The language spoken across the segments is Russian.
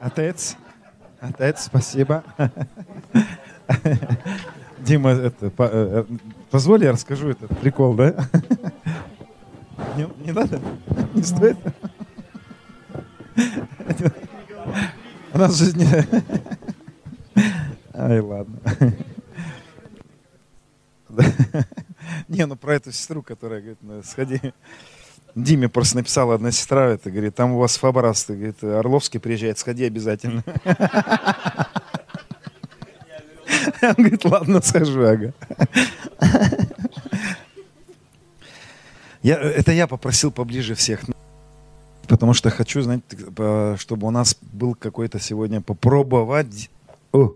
Отец, отец, спасибо. Дима, это, по, э, позволь, я расскажу этот прикол, да? Не, не надо? Не стоит? У нас жизнь не... Ай, ладно. Не, ну про эту сестру, которая говорит, ну, сходи. Диме просто написала одна сестра, это говорит, там у вас Фабрас, говорит, Орловский приезжает, сходи обязательно. Он говорит, ладно, схожу, ага. Я, это я попросил поближе всех, потому что хочу, знаете, чтобы у нас был какой-то сегодня попробовать, о,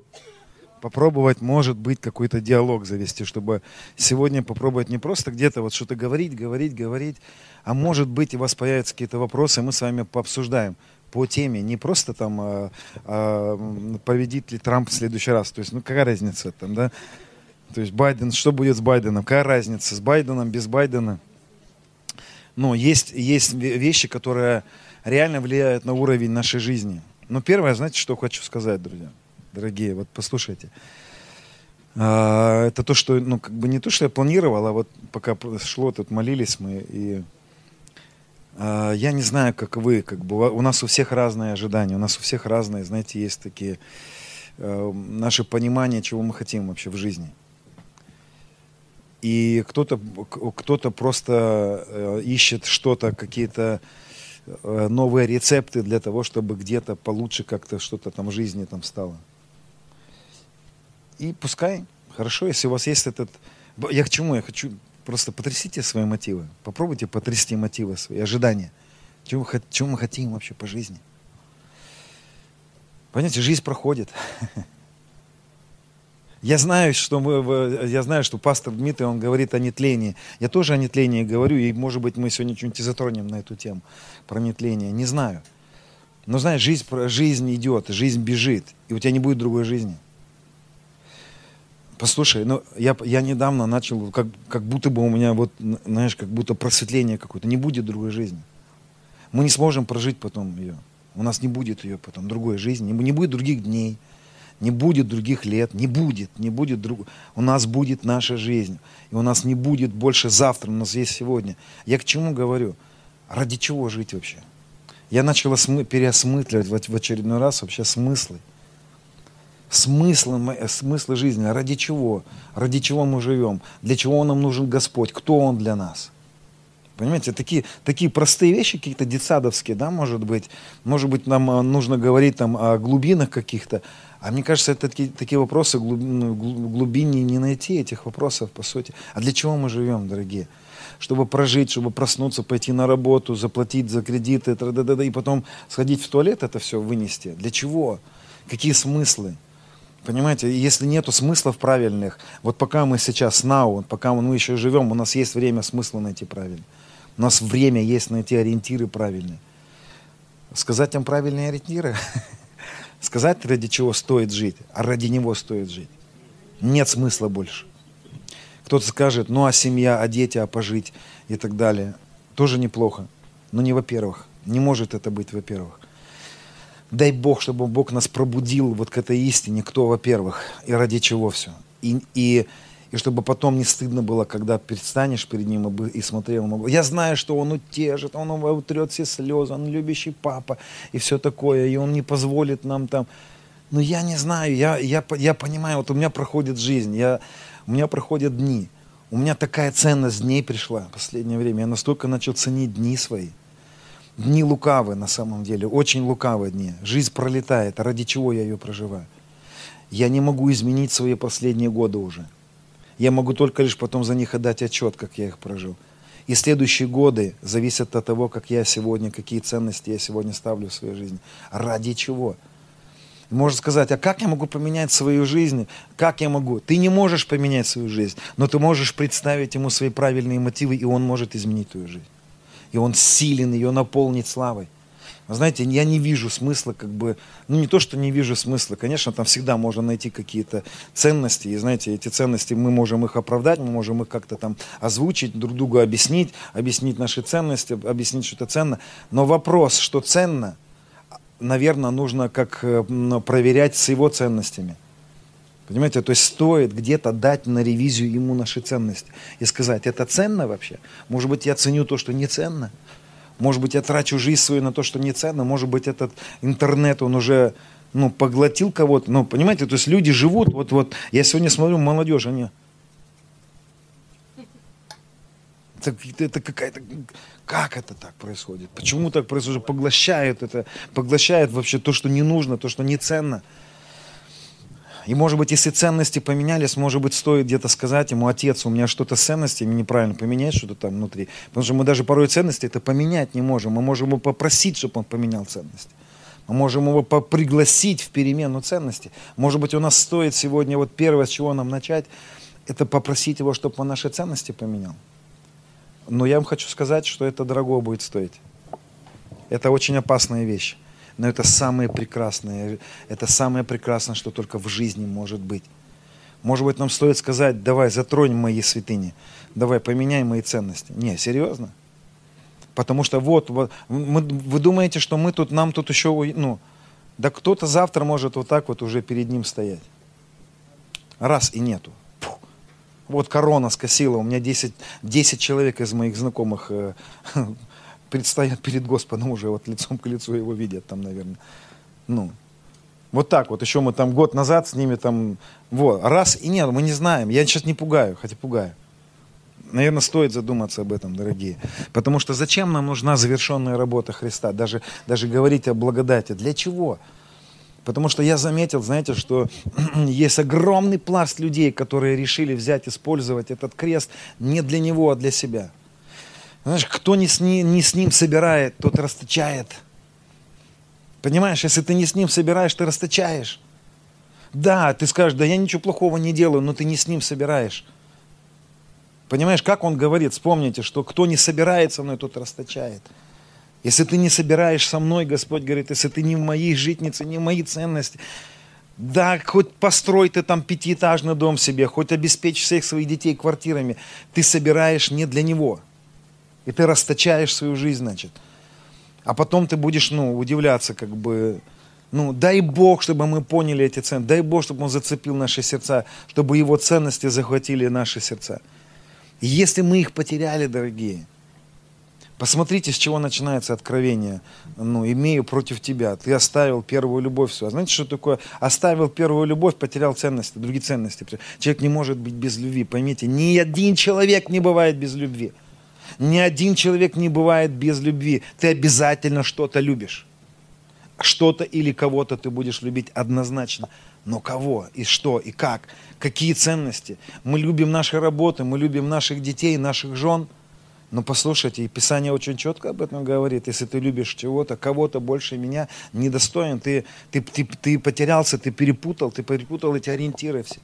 попробовать, может быть, какой-то диалог завести, чтобы сегодня попробовать не просто где-то вот что-то говорить, говорить, говорить, а может быть, у вас появятся какие-то вопросы, мы с вами пообсуждаем по теме, не просто там а, а, победит ли Трамп в следующий раз. То есть, ну какая разница там, да? То есть Байден, что будет с Байденом? Какая разница с Байденом, без Байдена? Но есть, есть вещи, которые реально влияют на уровень нашей жизни. Но первое, знаете, что хочу сказать, друзья, дорогие, вот послушайте. А, это то, что, ну, как бы не то, что я планировал, а вот пока шло, тут молились мы, и а, я не знаю, как вы, как бы у нас у всех разные ожидания, у нас у всех разные, знаете, есть такие э, наши понимания, чего мы хотим вообще в жизни. И кто-то кто просто э, ищет что-то, какие-то э, новые рецепты для того, чтобы где-то получше как-то что-то там в жизни там стало. И пускай, хорошо, если у вас есть этот... Я к чему? Я хочу Просто потрясите свои мотивы. Попробуйте потрясти мотивы свои, ожидания. Чего, мы хотим вообще по жизни? Понимаете, жизнь проходит. Я знаю, что мы, я знаю, что пастор Дмитрий, он говорит о нетлении. Я тоже о нетлении говорю, и, может быть, мы сегодня что-нибудь затронем на эту тему, про нетление. Не знаю. Но знаешь, жизнь, жизнь идет, жизнь бежит, и у тебя не будет другой жизни. Послушай, ну я, я недавно начал, как, как будто бы у меня вот, знаешь, как будто просветление какое-то. Не будет другой жизни. Мы не сможем прожить потом ее. У нас не будет ее потом, другой жизни. Не, не будет других дней, не будет других лет, не будет, не будет друг... У нас будет наша жизнь. И у нас не будет больше завтра, у нас есть сегодня. Я к чему говорю? Ради чего жить вообще? Я начал осмы... переосмысливать в очередной раз вообще смыслы смыслы, смыслы жизни, ради чего, ради чего мы живем, для чего нам нужен Господь, кто Он для нас. Понимаете, такие, такие простые вещи, какие-то детсадовские, да, может быть. Может быть, нам а, нужно говорить там о глубинах каких-то. А мне кажется, это такие, такие вопросы ну, глубине не найти этих вопросов, по сути. А для чего мы живем, дорогие? Чтобы прожить, чтобы проснуться, пойти на работу, заплатить за кредиты, и потом сходить в туалет, это все вынести. Для чего? Какие смыслы? Понимаете, если нету смыслов правильных, вот пока мы сейчас now, пока мы еще живем, у нас есть время смысла найти правильно. У нас время есть найти ориентиры правильные. Сказать им правильные ориентиры, сказать, ради чего стоит жить, а ради него стоит жить. Нет смысла больше. Кто-то скажет, ну а семья, а дети, а пожить и так далее. Тоже неплохо. Но не во-первых. Не может это быть во-первых. Дай Бог, чтобы Бог нас пробудил вот к этой истине, кто, во-первых, и ради чего все. И, и, и чтобы потом не стыдно было, когда предстанешь перед ним и смотрел. Я знаю, что он утешит, он утрет все слезы, он любящий папа и все такое, и он не позволит нам там. Но я не знаю, я, я, я понимаю, вот у меня проходит жизнь, я, у меня проходят дни. У меня такая ценность дней пришла в последнее время. Я настолько начал ценить дни свои. Дни лукавы на самом деле, очень лукавые дни. Жизнь пролетает, ради чего я ее проживаю? Я не могу изменить свои последние годы уже. Я могу только лишь потом за них отдать отчет, как я их прожил. И следующие годы зависят от того, как я сегодня, какие ценности я сегодня ставлю в своей жизни. Ради чего? Можно сказать, а как я могу поменять свою жизнь? Как я могу? Ты не можешь поменять свою жизнь, но ты можешь представить ему свои правильные мотивы, и он может изменить твою жизнь и Он силен ее наполнить славой. Вы знаете, я не вижу смысла, как бы, ну не то, что не вижу смысла, конечно, там всегда можно найти какие-то ценности, и знаете, эти ценности, мы можем их оправдать, мы можем их как-то там озвучить, друг другу объяснить, объяснить наши ценности, объяснить, что это ценно, но вопрос, что ценно, наверное, нужно как э, проверять с его ценностями. Понимаете, то есть стоит где-то дать на ревизию ему наши ценности и сказать, это ценно вообще? Может быть, я ценю то, что не ценно? Может быть, я трачу жизнь свою на то, что не ценно? Может быть, этот интернет, он уже ну, поглотил кого-то? Ну, понимаете, то есть люди живут, вот, вот, я сегодня смотрю, молодежь, они... Это, это какая-то... Как это так происходит? Почему так происходит? Поглощают это, поглощают вообще то, что не нужно, то, что не ценно. И может быть, если ценности поменялись, может быть, стоит где-то сказать ему, отец, у меня что-то с ценностями неправильно, поменять что-то там внутри. Потому что мы даже порой ценности это поменять не можем. Мы можем его попросить, чтобы он поменял ценности. Мы можем его пригласить в перемену ценностей. Может быть, у нас стоит сегодня, вот первое, с чего нам начать, это попросить его, чтобы он наши ценности поменял. Но я вам хочу сказать, что это дорого будет стоить. Это очень опасная вещь но это самое прекрасное, это самое прекрасное, что только в жизни может быть. Может быть, нам стоит сказать, давай затронь мои святыни, давай поменяй мои ценности. Не, серьезно? Потому что вот, вот мы, вы думаете, что мы тут, нам тут еще, ну, да кто-то завтра может вот так вот уже перед ним стоять. Раз и нету. Фу. Вот корона скосила, у меня 10, 10 человек из моих знакомых э, предстоят перед Господом уже вот лицом к лицу его видят там, наверное. Ну, вот так вот, еще мы там год назад с ними там, вот, раз и нет, мы не знаем. Я сейчас не пугаю, хотя пугаю. Наверное, стоит задуматься об этом, дорогие. Потому что зачем нам нужна завершенная работа Христа? Даже, даже говорить о благодати. Для чего? Потому что я заметил, знаете, что есть огромный пласт людей, которые решили взять, использовать этот крест не для него, а для себя. Знаешь, кто не с, ним, не с ним собирает, тот расточает. Понимаешь, если ты не с ним собираешь, ты расточаешь. Да, ты скажешь, да я ничего плохого не делаю, но ты не с ним собираешь. Понимаешь, как он говорит, вспомните, что кто не собирает со мной, тот расточает. Если ты не собираешь со мной, Господь говорит, если ты не в моей житнице, не в мои ценности, да, хоть построй ты там пятиэтажный дом себе, хоть обеспечь всех своих детей квартирами, ты собираешь не для него – и ты расточаешь свою жизнь, значит. А потом ты будешь, ну, удивляться, как бы, ну, дай Бог, чтобы мы поняли эти ценности, дай Бог, чтобы Он зацепил наши сердца, чтобы Его ценности захватили наши сердца. И если мы их потеряли, дорогие, посмотрите, с чего начинается откровение. Ну, имею против тебя. Ты оставил первую любовь свою. А знаете, что такое? Оставил первую любовь, потерял ценности, другие ценности. Человек не может быть без любви. Поймите, ни один человек не бывает без любви. Ни один человек не бывает без любви. Ты обязательно что-то любишь. Что-то или кого-то ты будешь любить однозначно. Но кого и что и как? Какие ценности? Мы любим наши работы, мы любим наших детей, наших жен. Но послушайте, Писание очень четко об этом говорит. Если ты любишь чего-то, кого-то больше меня, недостоин, ты, ты, ты, ты потерялся, ты перепутал, ты перепутал эти ориентиры все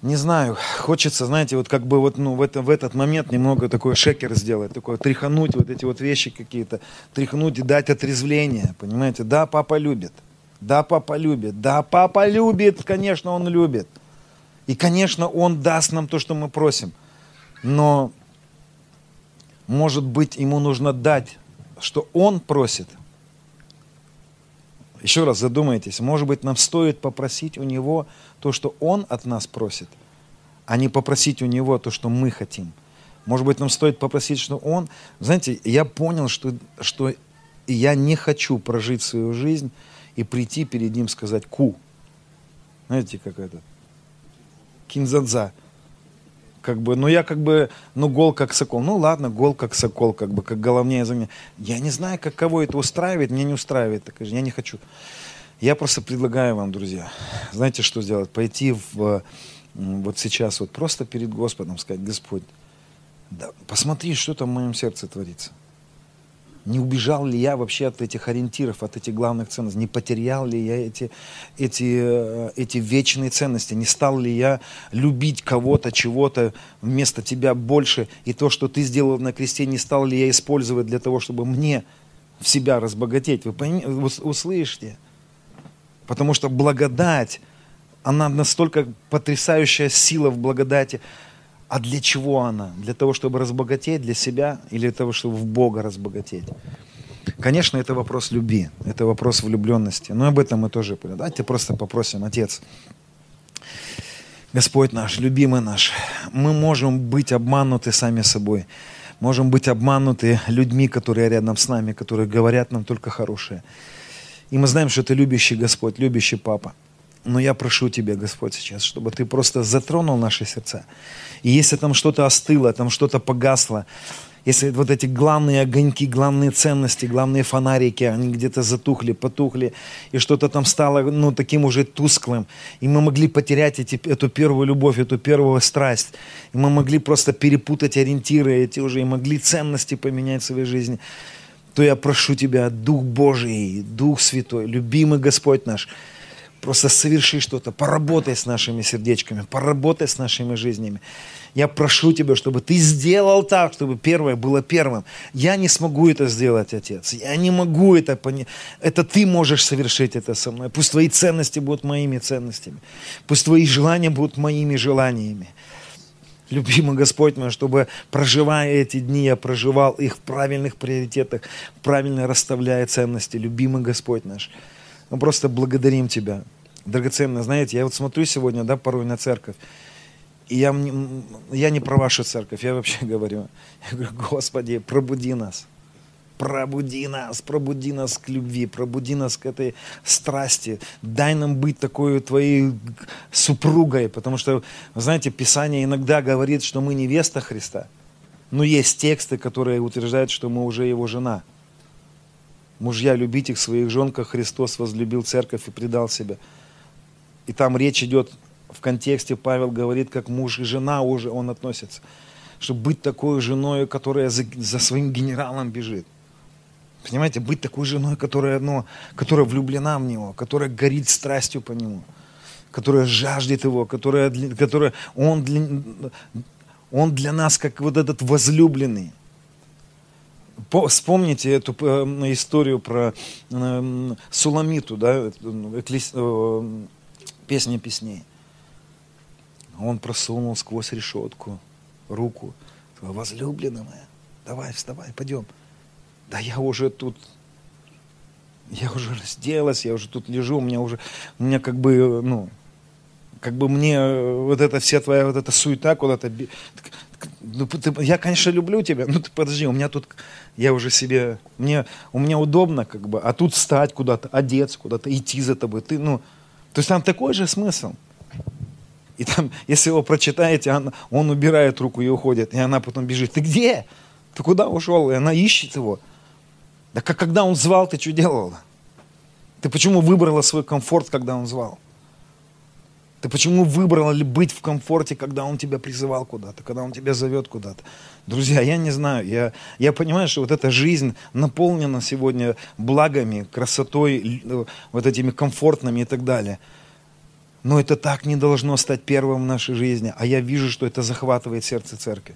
не знаю, хочется, знаете, вот как бы вот, ну, в, это, в этот момент немного такой шекер сделать, такой тряхануть вот эти вот вещи какие-то, тряхнуть и дать отрезвление, понимаете? Да, папа любит, да, папа любит, да, папа любит, конечно, он любит. И, конечно, он даст нам то, что мы просим. Но, может быть, ему нужно дать, что он просит. Еще раз задумайтесь, может быть, нам стоит попросить у него то, что Он от нас просит, а не попросить у Него то, что мы хотим. Может быть, нам стоит попросить, что Он... Знаете, я понял, что, что я не хочу прожить свою жизнь и прийти перед Ним сказать «ку». Знаете, как это? Кинзадза. Как бы, ну я как бы, ну гол как сокол. Ну ладно, гол как сокол, как бы, как головнее за меня. Я не знаю, как кого это устраивает, мне не устраивает. Так, я не хочу. Я просто предлагаю вам, друзья, знаете, что сделать? Пойти в, вот сейчас, вот просто перед Господом сказать, Господь, да, посмотри, что там в моем сердце творится. Не убежал ли я вообще от этих ориентиров, от этих главных ценностей? Не потерял ли я эти, эти, э, эти вечные ценности? Не стал ли я любить кого-то, чего-то вместо тебя больше? И то, что ты сделал на кресте, не стал ли я использовать для того, чтобы мне в себя разбогатеть? Вы, вы услышите? Потому что благодать, она настолько потрясающая сила в благодати. А для чего она? Для того, чтобы разбогатеть для себя или для того, чтобы в Бога разбогатеть? Конечно, это вопрос любви, это вопрос влюбленности. Но об этом мы тоже Давайте просто попросим, Отец, Господь наш, любимый наш, мы можем быть обмануты сами собой. Можем быть обмануты людьми, которые рядом с нами, которые говорят нам только хорошее. И мы знаем, что ты любящий Господь, любящий Папа. Но я прошу Тебя, Господь, сейчас, чтобы Ты просто затронул наши сердца. И если там что-то остыло, там что-то погасло, если вот эти главные огоньки, главные ценности, главные фонарики, они где-то затухли, потухли, и что-то там стало, ну, таким уже тусклым, и мы могли потерять эти, эту первую любовь, эту первую страсть, и мы могли просто перепутать ориентиры эти уже, и могли ценности поменять в своей жизни, то я прошу Тебя, Дух Божий, Дух Святой, любимый Господь наш, Просто соверши что-то, поработай с нашими сердечками, поработай с нашими жизнями. Я прошу Тебя, чтобы Ты сделал так, чтобы первое было первым. Я не смогу это сделать, Отец. Я не могу это понять. Это Ты можешь совершить это со мной. Пусть Твои ценности будут моими ценностями. Пусть Твои желания будут моими желаниями. Любимый Господь мой, чтобы, проживая эти дни, я проживал их в правильных приоритетах, правильно расставляя ценности. Любимый Господь наш. Мы просто благодарим Тебя. Драгоценно, знаете, я вот смотрю сегодня, да, порой на церковь, и я, я не про вашу церковь, я вообще говорю, я говорю, Господи, пробуди нас, пробуди нас, пробуди нас к любви, пробуди нас к этой страсти, дай нам быть такой твоей супругой, потому что, знаете, Писание иногда говорит, что мы невеста Христа, но есть тексты, которые утверждают, что мы уже его жена – Мужья, любите их своих жен, как Христос возлюбил церковь и предал себя. И там речь идет в контексте, Павел говорит, как муж и жена уже он относится. Чтобы быть такой женой, которая за, за своим генералом бежит. Понимаете, быть такой женой, которая, ну, которая влюблена в него, которая горит страстью по нему, которая жаждет его, которая, которая он, для, он для нас как вот этот возлюбленный. Вспомните эту э, историю про э, Суламиту, да, эклес, э, песня песней. Он просунул сквозь решетку руку. Возлюбленная моя, давай, вставай, пойдем. Да я уже тут, я уже разделась, я уже тут лежу, у меня уже, у меня как бы, ну, как бы мне вот эта вся твоя вот эта суета куда-то ну, ты, я, конечно, люблю тебя, но ты подожди, у меня тут, я уже себе, мне, у меня удобно, как бы, а тут встать куда-то, одеться куда-то, идти за тобой, ты, ну, то есть там такой же смысл. И там, если его прочитаете, он, он убирает руку и уходит, и она потом бежит, ты где? Ты куда ушел? И она ищет его. Да как когда он звал, ты что делала? Ты почему выбрала свой комфорт, когда он звал? Ты почему выбрала ли быть в комфорте, когда он тебя призывал куда-то, когда он тебя зовет куда-то? Друзья, я не знаю, я, я понимаю, что вот эта жизнь наполнена сегодня благами, красотой, э, вот этими комфортными и так далее. Но это так не должно стать первым в нашей жизни. А я вижу, что это захватывает сердце церкви.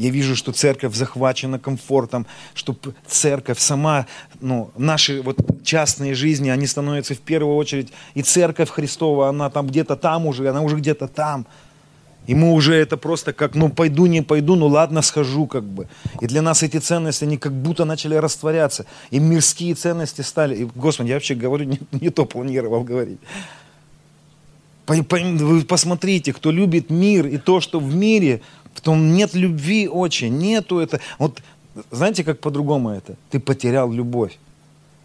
Я вижу, что церковь захвачена комфортом, что церковь сама, ну, наши вот частные жизни, они становятся в первую очередь, и церковь Христова, она там где-то там уже, она уже где-то там. И мы уже это просто как, ну, пойду, не пойду, ну, ладно, схожу, как бы. И для нас эти ценности, они как будто начали растворяться. И мирские ценности стали. И, Господи, я вообще говорю, не, не то планировал говорить. Вы посмотрите, кто любит мир и то, что в мире, в том нет любви очень, нету это. Вот знаете, как по-другому это? Ты потерял любовь.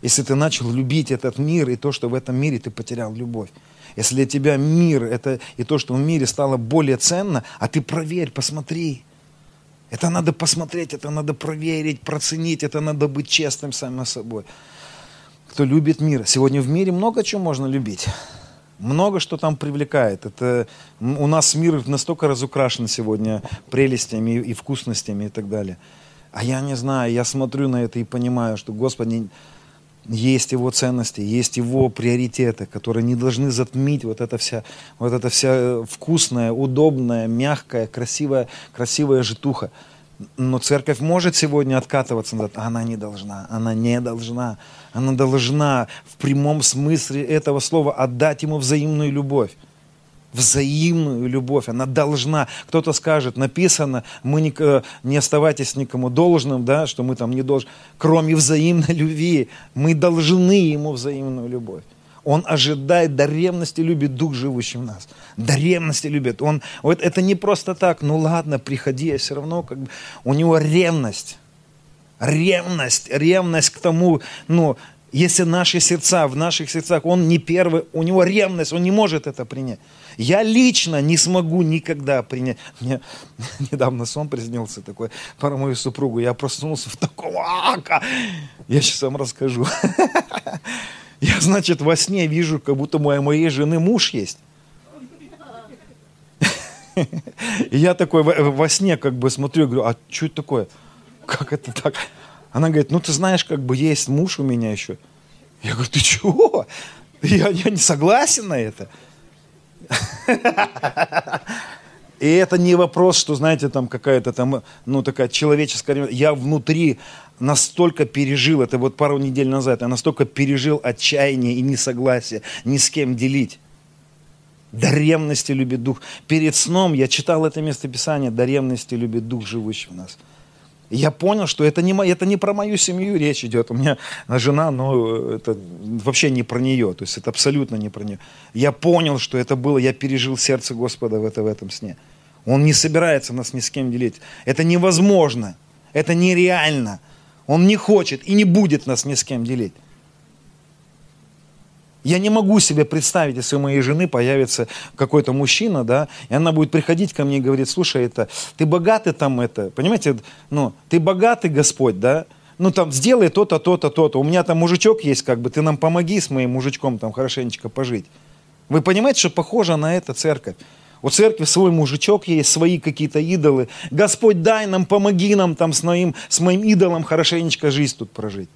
Если ты начал любить этот мир и то, что в этом мире, ты потерял любовь. Если для тебя мир это и то, что в мире стало более ценно, а ты проверь, посмотри. Это надо посмотреть, это надо проверить, проценить, это надо быть честным самим собой. Кто любит мир. Сегодня в мире много чего можно любить много что там привлекает. Это, у нас мир настолько разукрашен сегодня прелестями и вкусностями и так далее. А я не знаю, я смотрю на это и понимаю, что Господи, есть его ценности, есть его приоритеты, которые не должны затмить вот эта вся, вот эта вся вкусная, удобная, мягкая, красивая, красивая житуха. Но церковь может сегодня откатываться назад, а она не должна, она не должна. Она должна в прямом смысле этого слова отдать ему взаимную любовь. взаимную любовь. Она должна. Кто-то скажет, написано, мы не, э, не оставайтесь никому должным, да, что мы там не должны. Кроме взаимной любви, мы должны ему взаимную любовь. Он ожидает, до ревности любит Дух, живущий в нас. До ревности любит. Он, вот это не просто так, ну ладно, приходи, я все равно как бы... У него ревность. Ревность, ревность к тому, ну, если наши сердца, в наших сердцах, он не первый, у него ревность, он не может это принять. Я лично не смогу никогда принять. Мне недавно сон приснился такой про мою супругу. Я проснулся в таком ака. Я сейчас вам расскажу. Я, значит, во сне вижу, как будто у моей жены муж есть. И я такой во сне как бы смотрю, говорю, а что это такое? Как это так? Она говорит, ну ты знаешь, как бы есть муж у меня еще. Я говорю, ты чего? Я, я не согласен на это. И это не вопрос, что, знаете, там какая-то там, ну, такая человеческая... Я внутри настолько пережил, это вот пару недель назад, я настолько пережил отчаяние и несогласие ни с кем делить. До ревности любит Дух. Перед сном я читал это местописание, до ревности любит Дух, живущий в нас я понял, что это не, это не про мою семью речь идет. У меня жена, но это вообще не про нее. То есть это абсолютно не про нее. Я понял, что это было, я пережил сердце Господа в, это, в этом сне. Он не собирается нас ни с кем делить. Это невозможно. Это нереально. Он не хочет и не будет нас ни с кем делить. Я не могу себе представить, если у моей жены появится какой-то мужчина, да, и она будет приходить ко мне и говорит, слушай, это, ты богатый там это, понимаете, ну, ты богатый Господь, да, ну там сделай то-то, то-то, то-то. У меня там мужичок есть, как бы, ты нам помоги с моим мужичком там хорошенечко пожить. Вы понимаете, что похоже на это церковь? У церкви свой мужичок есть, свои какие-то идолы. Господь, дай нам, помоги нам там с моим, с моим идолом хорошенечко жизнь тут прожить.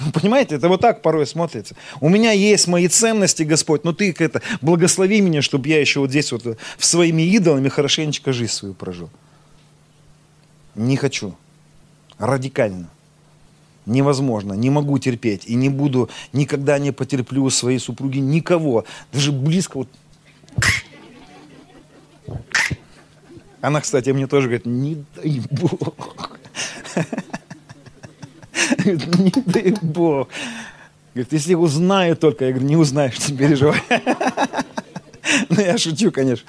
Понимаете, это вот так порой смотрится. У меня есть мои ценности, Господь, но ты это, благослови меня, чтобы я еще вот здесь вот в своими идолами хорошенечко жизнь свою прожил. Не хочу. Радикально. Невозможно. Не могу терпеть. И не буду, никогда не потерплю своей супруги никого. Даже близко вот. Она, кстати, мне тоже говорит, не дай Бог. не дай бог. Говорит, если узнаю только, я говорю, не узнаешь, не переживай. Ну, я шучу, конечно.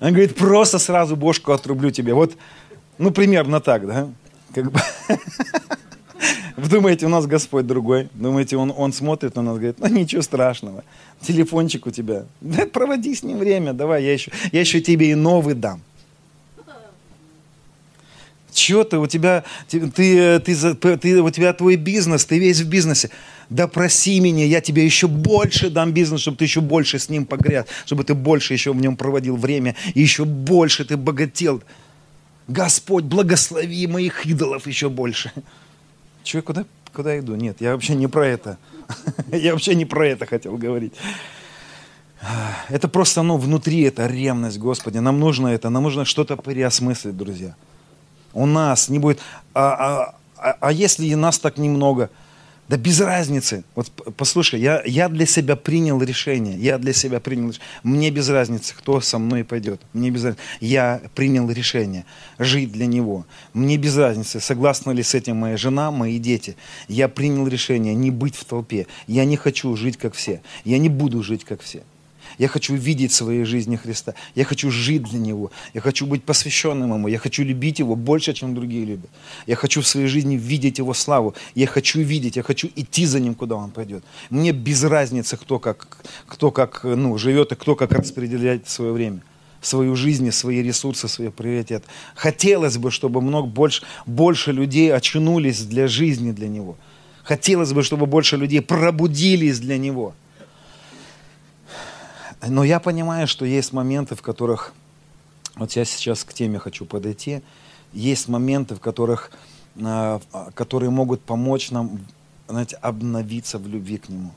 Он говорит, просто сразу бошку отрублю тебе. Вот, ну, примерно так, да? Как бы... Вы думаете, у нас Господь другой? Думаете, он, он смотрит на нас, говорит, ну ничего страшного, телефончик у тебя. Да проводи с ним время, давай, я еще, я еще тебе и новый дам. Ты, у тебя, ты, ты, ты, ты, у тебя твой бизнес, ты весь в бизнесе. Да проси меня, я тебе еще больше дам бизнес, чтобы ты еще больше с ним погряз, чтобы ты больше еще в нем проводил время, и еще больше ты богател. Господь, благослови моих идолов еще больше. Чего, куда, куда иду? Нет, я вообще не про это. Я вообще не про это хотел говорить. Это просто, ну, внутри это ревность, Господи. Нам нужно это, нам нужно что-то переосмыслить, друзья у нас не будет. А, а, а, а если нас так немного? Да без разницы. Вот послушай, я, я для себя принял решение. Я для себя принял решение. Мне без разницы, кто со мной пойдет. Мне без разницы. Я принял решение жить для него. Мне без разницы, согласна ли с этим моя жена, мои дети. Я принял решение не быть в толпе. Я не хочу жить как все. Я не буду жить как все. Я хочу видеть в своей жизни Христа. Я хочу жить для Него. Я хочу быть посвященным Ему. Я хочу любить Его больше, чем другие любят. Я хочу в своей жизни видеть Его славу. Я хочу видеть, я хочу идти за Ним, куда Он пойдет. Мне без разницы, кто как, кто как ну, живет и кто как распределяет свое время свою жизнь, свои ресурсы, свои приоритеты. Хотелось бы, чтобы много больше, больше людей очнулись для жизни для Него. Хотелось бы, чтобы больше людей пробудились для Него. Но я понимаю, что есть моменты, в которых, вот я сейчас к теме хочу подойти, есть моменты, в которых, а, которые могут помочь нам, знаете, обновиться в любви к Нему.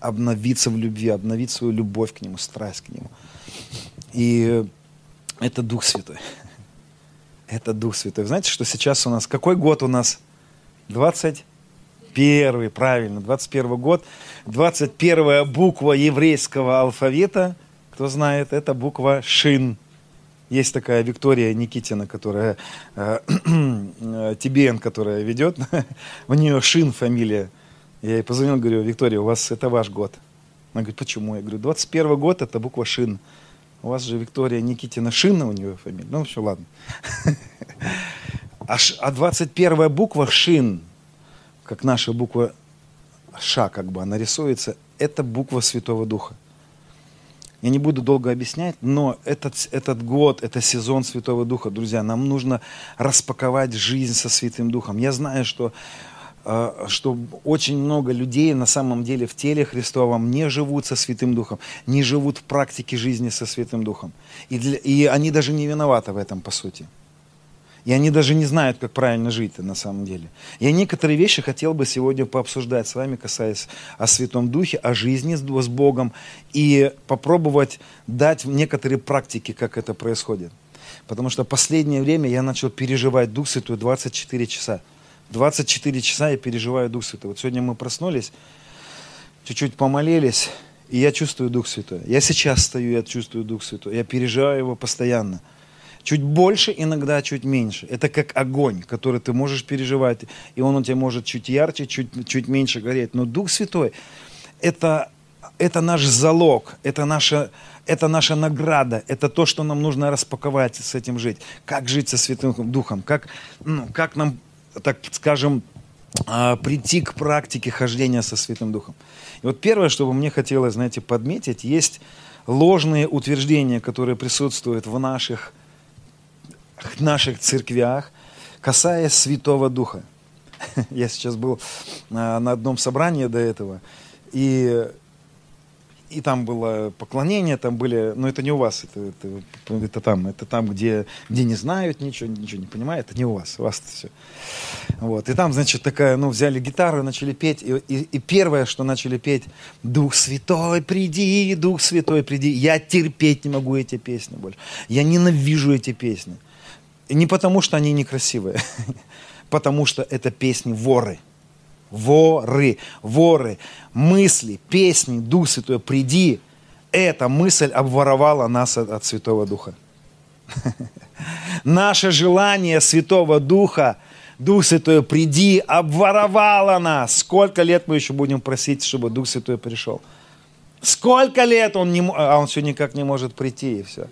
Обновиться в любви, обновить свою любовь к Нему, страсть к Нему. И это Дух Святой. Это Дух Святой. Знаете, что сейчас у нас, какой год у нас? 20 Первый, правильно, 21 год. 21 буква еврейского алфавита. кто знает, это буква Шин. Есть такая Виктория Никитина, которая э, э, Тибен, которая ведет. У нее Шин фамилия. Я ей позвонил, говорю, Виктория, у вас это ваш год. Она говорит, почему? Я говорю, 21 год это буква Шин. У вас же Виктория Никитина Шина у нее фамилия. Ну, все, ладно. А, а 21 буква Шин, как наша буква Ша, как бы она рисуется, это буква Святого Духа. Я не буду долго объяснять, но этот, этот год, это сезон Святого Духа, друзья, нам нужно распаковать жизнь со Святым Духом. Я знаю, что, э, что очень много людей на самом деле в теле Христовом не живут со Святым Духом, не живут в практике жизни со Святым Духом. И, для, и они даже не виноваты в этом, по сути. И они даже не знают, как правильно жить на самом деле. Я некоторые вещи хотел бы сегодня пообсуждать с вами, касаясь о Святом Духе, о жизни с Богом, и попробовать дать некоторые практики, как это происходит. Потому что последнее время я начал переживать Дух Святой 24 часа. 24 часа я переживаю Дух Святой. Вот сегодня мы проснулись, чуть-чуть помолились, и я чувствую Дух Святой. Я сейчас стою, я чувствую Дух Святой. Я переживаю его постоянно. Чуть больше, иногда чуть меньше. Это как огонь, который ты можешь переживать, и он у тебя может чуть ярче, чуть, чуть меньше гореть. Но Дух Святой это, это наш залог, это наша, это наша награда, это то, что нам нужно распаковать, с этим жить. Как жить со Святым Духом, как, ну, как нам, так скажем, а, прийти к практике хождения со Святым Духом. И вот первое, что бы мне хотелось, знаете, подметить, есть ложные утверждения, которые присутствуют в наших наших церквях, касаясь Святого Духа. Я сейчас был на, на одном собрании до этого, и, и там было поклонение, там были, но это не у вас, это, это, это там, это там, где, где не знают ничего, ничего не понимают, это не у вас, у вас все. Вот. И там, значит, такая, ну, взяли гитару, начали петь, и, и, и первое, что начали петь, «Дух Святой, приди, Дух Святой, приди». Я терпеть не могу эти песни больше. Я ненавижу эти песни. Не потому, что они некрасивые, потому что это песни воры. Воры, воры, мысли, песни, Дух Святой, приди. Эта мысль обворовала нас от, от Святого Духа. Наше желание Святого Духа, Дух Святой, приди, обворовало нас. Сколько лет мы еще будем просить, чтобы Дух Святой пришел? Сколько лет он не, а он все никак не может прийти, и все.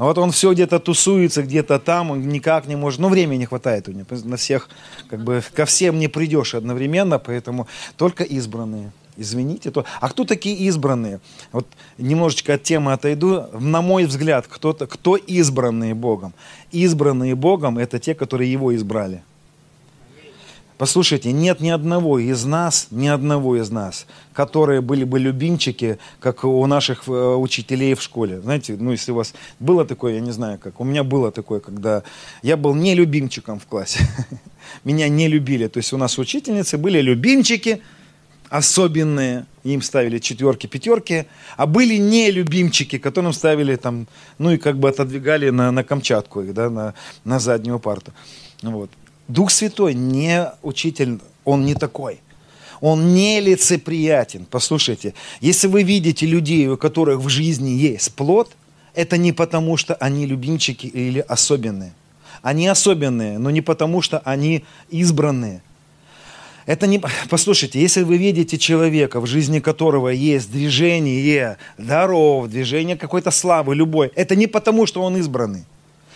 А вот он все где-то тусуется, где-то там, он никак не может, ну, времени не хватает у него, на всех, как бы, ко всем не придешь одновременно, поэтому только избранные. Извините, то... А кто такие избранные? Вот немножечко от темы отойду. На мой взгляд, кто-то, кто избранные Богом? Избранные Богом – это те, которые Его избрали. Послушайте, нет ни одного из нас, ни одного из нас, которые были бы любимчики, как у наших э, учителей в школе. Знаете, ну если у вас было такое, я не знаю как, у меня было такое, когда я был не любимчиком в классе. Меня не любили. То есть у нас учительницы были любимчики, особенные, им ставили четверки, пятерки, а были не любимчики, которым ставили там, ну и как бы отодвигали на, на Камчатку их, да, на, на заднюю парту. Вот. Дух Святой не учитель, он не такой. Он не лицеприятен. Послушайте, если вы видите людей, у которых в жизни есть плод, это не потому, что они любимчики или особенные. Они особенные, но не потому, что они избранные. Это не... Послушайте, если вы видите человека, в жизни которого есть движение даров, движение какой-то славы, любой, это не потому, что он избранный.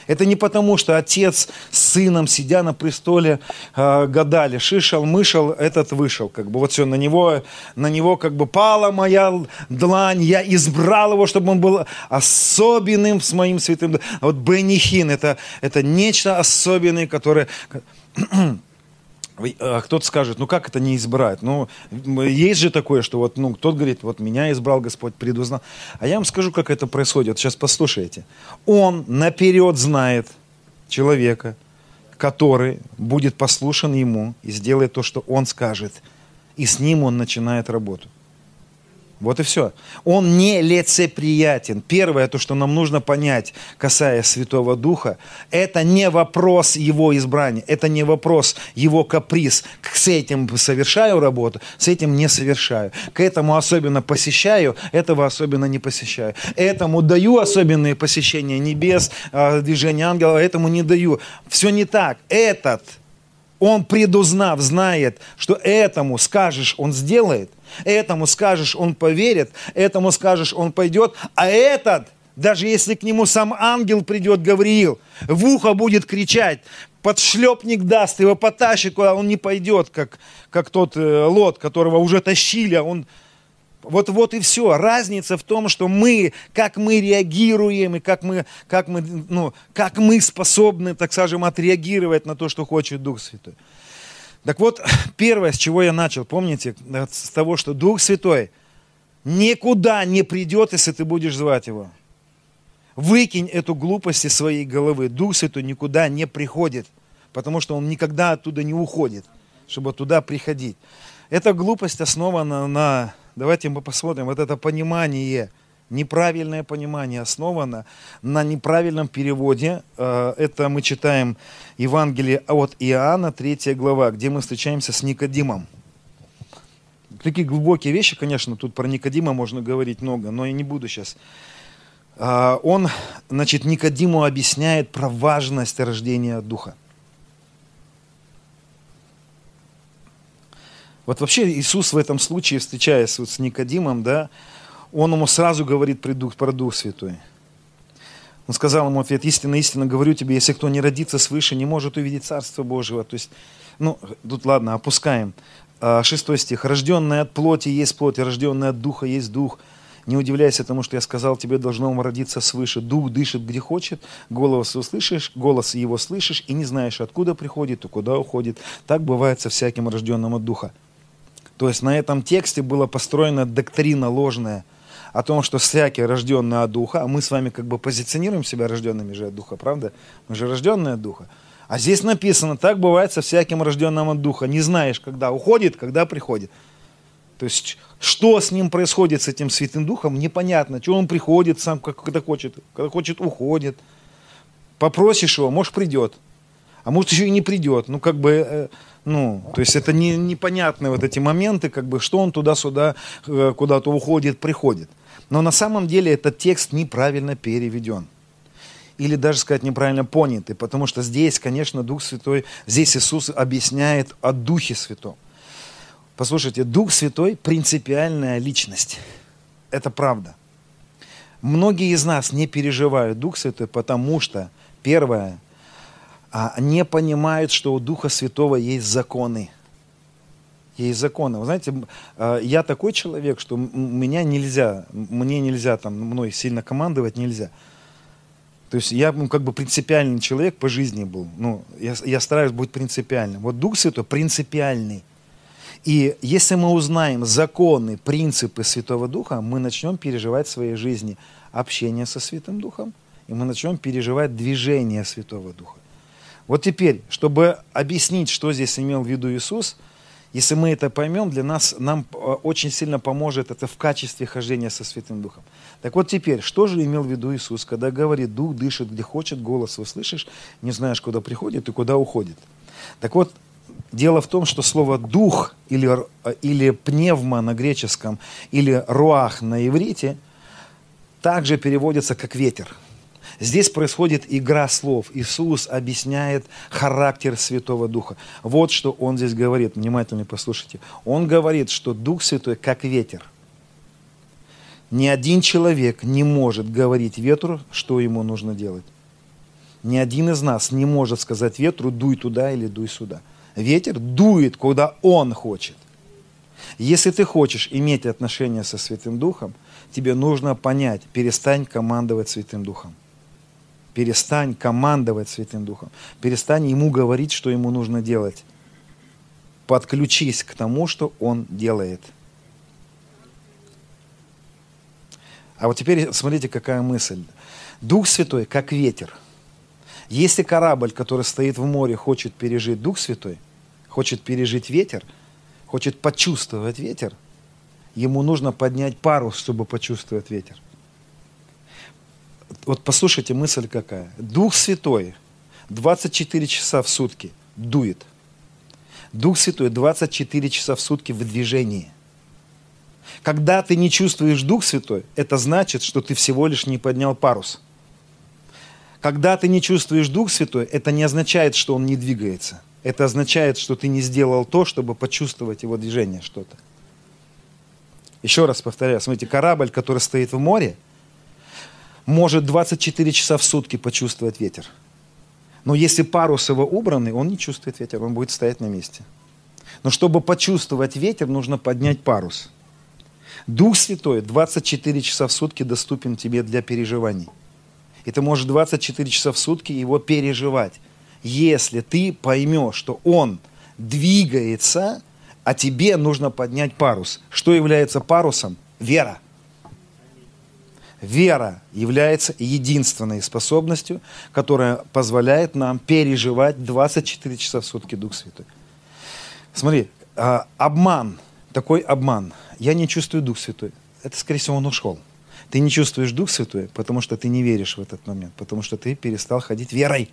Это не потому, что отец с сыном, сидя на престоле, э, гадали, шишел, мышел, этот вышел. Как бы вот все, на него, на него как бы пала моя длань, я избрал его, чтобы он был особенным с моим святым. А вот Бенихин, это, это нечто особенное, которое а кто-то скажет, ну как это не избрать? Ну, есть же такое, что вот, ну, кто-то говорит, вот меня избрал Господь, предузнал. А я вам скажу, как это происходит. Сейчас послушайте. Он наперед знает человека, который будет послушан ему и сделает то, что он скажет. И с ним он начинает работу. Вот и все. Он не лицеприятен. Первое, то, что нам нужно понять, касаясь Святого Духа, это не вопрос его избрания, это не вопрос его каприз. С этим совершаю работу, с этим не совершаю. К этому особенно посещаю, этого особенно не посещаю. Этому даю особенные посещения небес, а, движения ангела, этому не даю. Все не так. Этот, он предузнав, знает, что этому скажешь, он сделает – Этому скажешь, он поверит, этому скажешь, он пойдет, а этот, даже если к нему сам ангел придет, Гавриил, в ухо будет кричать, подшлепник даст, его потащит куда, он не пойдет, как, как тот э, лот, которого уже тащили, а он... Вот, вот и все. Разница в том, что мы, как мы реагируем и как мы, как мы, ну, как мы способны, так скажем, отреагировать на то, что хочет Дух Святой. Так вот, первое, с чего я начал, помните, с того, что Дух Святой никуда не придет, если ты будешь звать Его. Выкинь эту глупость из своей головы. Дух Святой никуда не приходит, потому что Он никогда оттуда не уходит, чтобы туда приходить. Эта глупость основана на, давайте мы посмотрим, вот это понимание – неправильное понимание основано на неправильном переводе. Э, это мы читаем Евангелие от Иоанна, 3 глава, где мы встречаемся с Никодимом. Такие глубокие вещи, конечно, тут про Никодима можно говорить много, но я не буду сейчас. Э, он, значит, Никодиму объясняет про важность рождения Духа. Вот вообще Иисус в этом случае, встречаясь вот с Никодимом, да, он ему сразу говорит про Дух, про Дух Святой. Он сказал ему ответ, истинно, истинно говорю тебе, если кто не родится свыше, не может увидеть Царство Божьего. То есть, ну, тут ладно, опускаем. А, шестой стих. Рожденный от плоти есть плоть, рожденный от духа есть дух. Не удивляйся тому, что я сказал, тебе должно родиться свыше. Дух дышит, где хочет, голос услышишь, голос его слышишь, и не знаешь, откуда приходит и куда уходит. Так бывает со всяким рожденным от духа. То есть на этом тексте была построена доктрина ложная – о том, что всякий рожденный от Духа, а мы с вами как бы позиционируем себя рожденными же от Духа, правда? Мы же рожденные от Духа. А здесь написано, так бывает со всяким рожденным от Духа. Не знаешь, когда уходит, когда приходит. То есть, что с ним происходит, с этим Святым Духом, непонятно. Что он приходит сам, когда хочет, когда хочет, уходит. Попросишь его, может, придет. А может, еще и не придет. Ну, как бы, э, ну, то есть это не, непонятные вот эти моменты, как бы, что он туда-сюда, э, куда-то уходит, приходит. Но на самом деле этот текст неправильно переведен. Или даже сказать неправильно понятый, потому что здесь, конечно, Дух Святой, здесь Иисус объясняет о Духе Святом. Послушайте, Дух Святой – принципиальная личность. Это правда. Многие из нас не переживают Дух Святой, потому что, первое, а, не понимают, что у Духа Святого есть законы – есть законы. Вы знаете, а, я такой человек, что меня нельзя, мне нельзя там мной сильно командовать нельзя. То есть я ну, как бы принципиальный человек по жизни был. Ну, я, я стараюсь быть принципиальным. Вот Дух Святой принципиальный. И если мы узнаем законы, принципы Святого Духа, мы начнем переживать в своей жизни общение со Святым Духом, и мы начнем переживать движение Святого Духа. Вот теперь, чтобы объяснить, что здесь имел в виду Иисус – если мы это поймем, для нас, нам э, очень сильно поможет это в качестве хождения со Святым Духом. Так вот теперь, что же имел в виду Иисус, когда говорит, Дух дышит где хочет, голос услышишь, не знаешь, куда приходит и куда уходит. Так вот, дело в том, что слово «дух» или, э, или «пневма» на греческом, или «руах» на иврите также переводится как «ветер». Здесь происходит игра слов. Иисус объясняет характер Святого Духа. Вот что Он здесь говорит. Внимательно послушайте. Он говорит, что Дух Святой как ветер. Ни один человек не может говорить ветру, что ему нужно делать. Ни один из нас не может сказать ветру, дуй туда или дуй сюда. Ветер дует, куда он хочет. Если ты хочешь иметь отношения со Святым Духом, тебе нужно понять, перестань командовать Святым Духом. Перестань командовать Святым Духом. Перестань ему говорить, что ему нужно делать. Подключись к тому, что он делает. А вот теперь смотрите, какая мысль. Дух Святой, как ветер. Если корабль, который стоит в море, хочет пережить Дух Святой, хочет пережить ветер, хочет почувствовать ветер, ему нужно поднять парус, чтобы почувствовать ветер. Вот послушайте, мысль какая. Дух Святой 24 часа в сутки дует. Дух Святой 24 часа в сутки в движении. Когда ты не чувствуешь Дух Святой, это значит, что ты всего лишь не поднял парус. Когда ты не чувствуешь Дух Святой, это не означает, что Он не двигается. Это означает, что ты не сделал то, чтобы почувствовать Его движение что-то. Еще раз повторяю, смотрите, корабль, который стоит в море, может 24 часа в сутки почувствовать ветер. Но если парус его убранный, он не чувствует ветер, он будет стоять на месте. Но чтобы почувствовать ветер, нужно поднять парус. Дух Святой 24 часа в сутки доступен тебе для переживаний. И ты можешь 24 часа в сутки его переживать. Если ты поймешь, что он двигается, а тебе нужно поднять парус. Что является парусом? Вера. Вера является единственной способностью, которая позволяет нам переживать 24 часа в сутки Дух Святой. Смотри, а, обман, такой обман. Я не чувствую Дух Святой. Это, скорее всего, он ушел. Ты не чувствуешь Дух Святой, потому что ты не веришь в этот момент, потому что ты перестал ходить верой.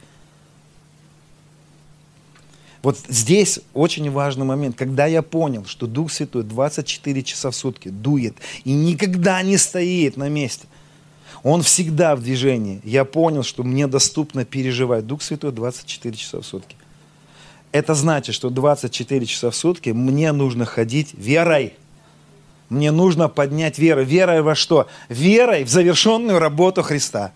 Вот здесь очень важный момент, когда я понял, что Дух Святой 24 часа в сутки дует и никогда не стоит на месте. Он всегда в движении. Я понял, что мне доступно переживать Дух Святой 24 часа в сутки. Это значит, что 24 часа в сутки мне нужно ходить верой. Мне нужно поднять веру. Верой во что? Верой в завершенную работу Христа.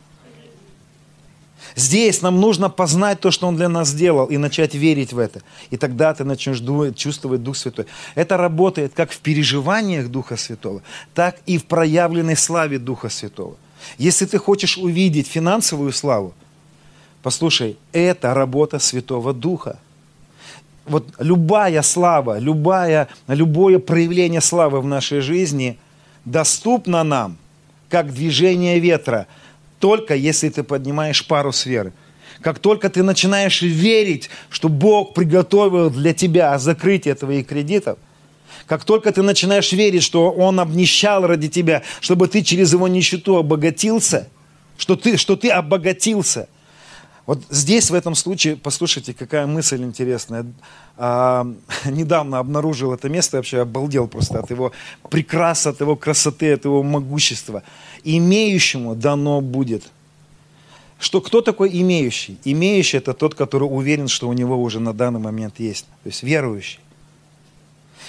Здесь нам нужно познать то, что Он для нас сделал, и начать верить в это. И тогда ты начнешь чувствовать Дух Святой. Это работает как в переживаниях Духа Святого, так и в проявленной славе Духа Святого. Если ты хочешь увидеть финансовую славу, послушай, это работа Святого Духа. Вот любая слава, любая, любое проявление славы в нашей жизни доступно нам, как движение ветра, только если ты поднимаешь парус веры. Как только ты начинаешь верить, что Бог приготовил для тебя закрытие твоих кредитов – как только ты начинаешь верить, что Он обнищал ради тебя, чтобы ты через Его нищету обогатился, что ты, что ты обогатился. Вот здесь, в этом случае, послушайте, какая мысль интересная. А, недавно обнаружил это место, вообще обалдел просто от его прекраса, от его красоты, от его могущества. Имеющему дано будет. Что кто такой имеющий? Имеющий это тот, который уверен, что у него уже на данный момент есть. То есть верующий.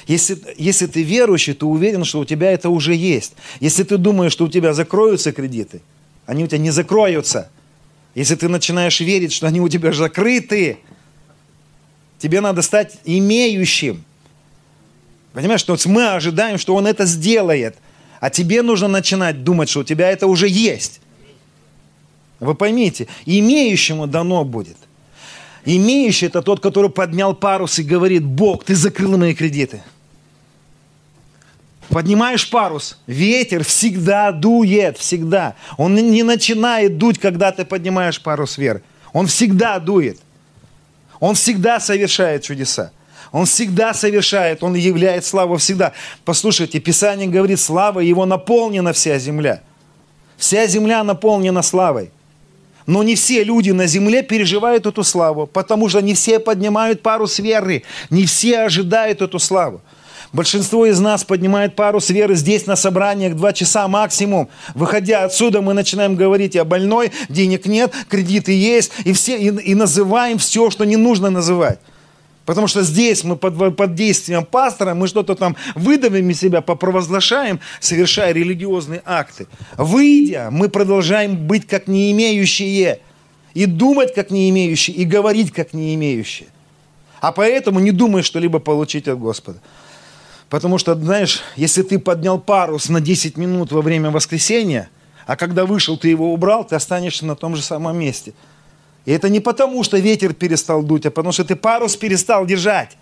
Если, если ты верующий, то уверен, что у тебя это уже есть. Если ты думаешь, что у тебя закроются кредиты, они у тебя не закроются. Если ты начинаешь верить, что они у тебя закрыты, тебе надо стать имеющим. Понимаешь, что мы ожидаем, что он это сделает, а тебе нужно начинать думать, что у тебя это уже есть. Вы поймите, имеющему дано будет. Имеющий – это тот, который поднял парус и говорит, Бог, ты закрыл мои кредиты. Поднимаешь парус, ветер всегда дует, всегда. Он не начинает дуть, когда ты поднимаешь парус вверх. Он всегда дует. Он всегда совершает чудеса. Он всегда совершает, Он являет славу всегда. Послушайте, Писание говорит, слава Его наполнена вся земля. Вся земля наполнена славой. Но не все люди на земле переживают эту славу, потому что не все поднимают парус веры, не все ожидают эту славу. Большинство из нас поднимает парус веры здесь на собраниях два часа максимум. Выходя отсюда, мы начинаем говорить о больной, денег нет, кредиты есть, и, все, и, и называем все, что не нужно называть. Потому что здесь мы под, под действием пастора, мы что-то там выдавим из себя, попровозглашаем, совершая религиозные акты. Выйдя, мы продолжаем быть как не имеющие, и думать как не имеющие, и говорить как не имеющие. А поэтому не думай что-либо получить от Господа. Потому что, знаешь, если ты поднял парус на 10 минут во время воскресения, а когда вышел, ты его убрал, ты останешься на том же самом месте. И это не потому, что ветер перестал дуть, а потому что ты парус перестал держать.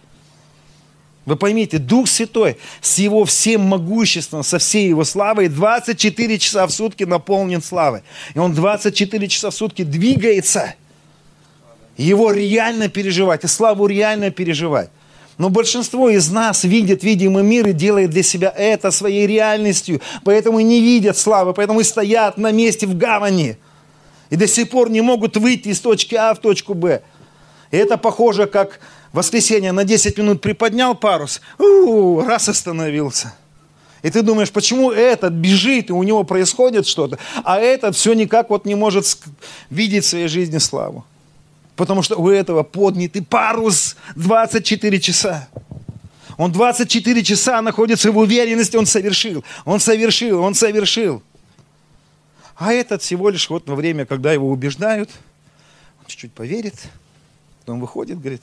Вы поймите, Дух Святой с его всем могуществом, со всей его славой 24 часа в сутки наполнен славой. И он 24 часа в сутки двигается. Его реально переживать, и славу реально переживать. Но большинство из нас видит видимый мир и делает для себя это своей реальностью. Поэтому не видят славы, поэтому и стоят на месте в гавани. И до сих пор не могут выйти из точки А в точку Б. И это похоже, как воскресенье на 10 минут приподнял парус, у, раз остановился. И ты думаешь, почему этот бежит, и у него происходит что-то, а этот все никак вот не может видеть в своей жизни славу. Потому что у этого поднятый парус 24 часа. Он 24 часа находится в уверенности, он совершил, он совершил, он совершил. А этот всего лишь вот во время, когда его убеждают, он чуть-чуть поверит, потом выходит, говорит,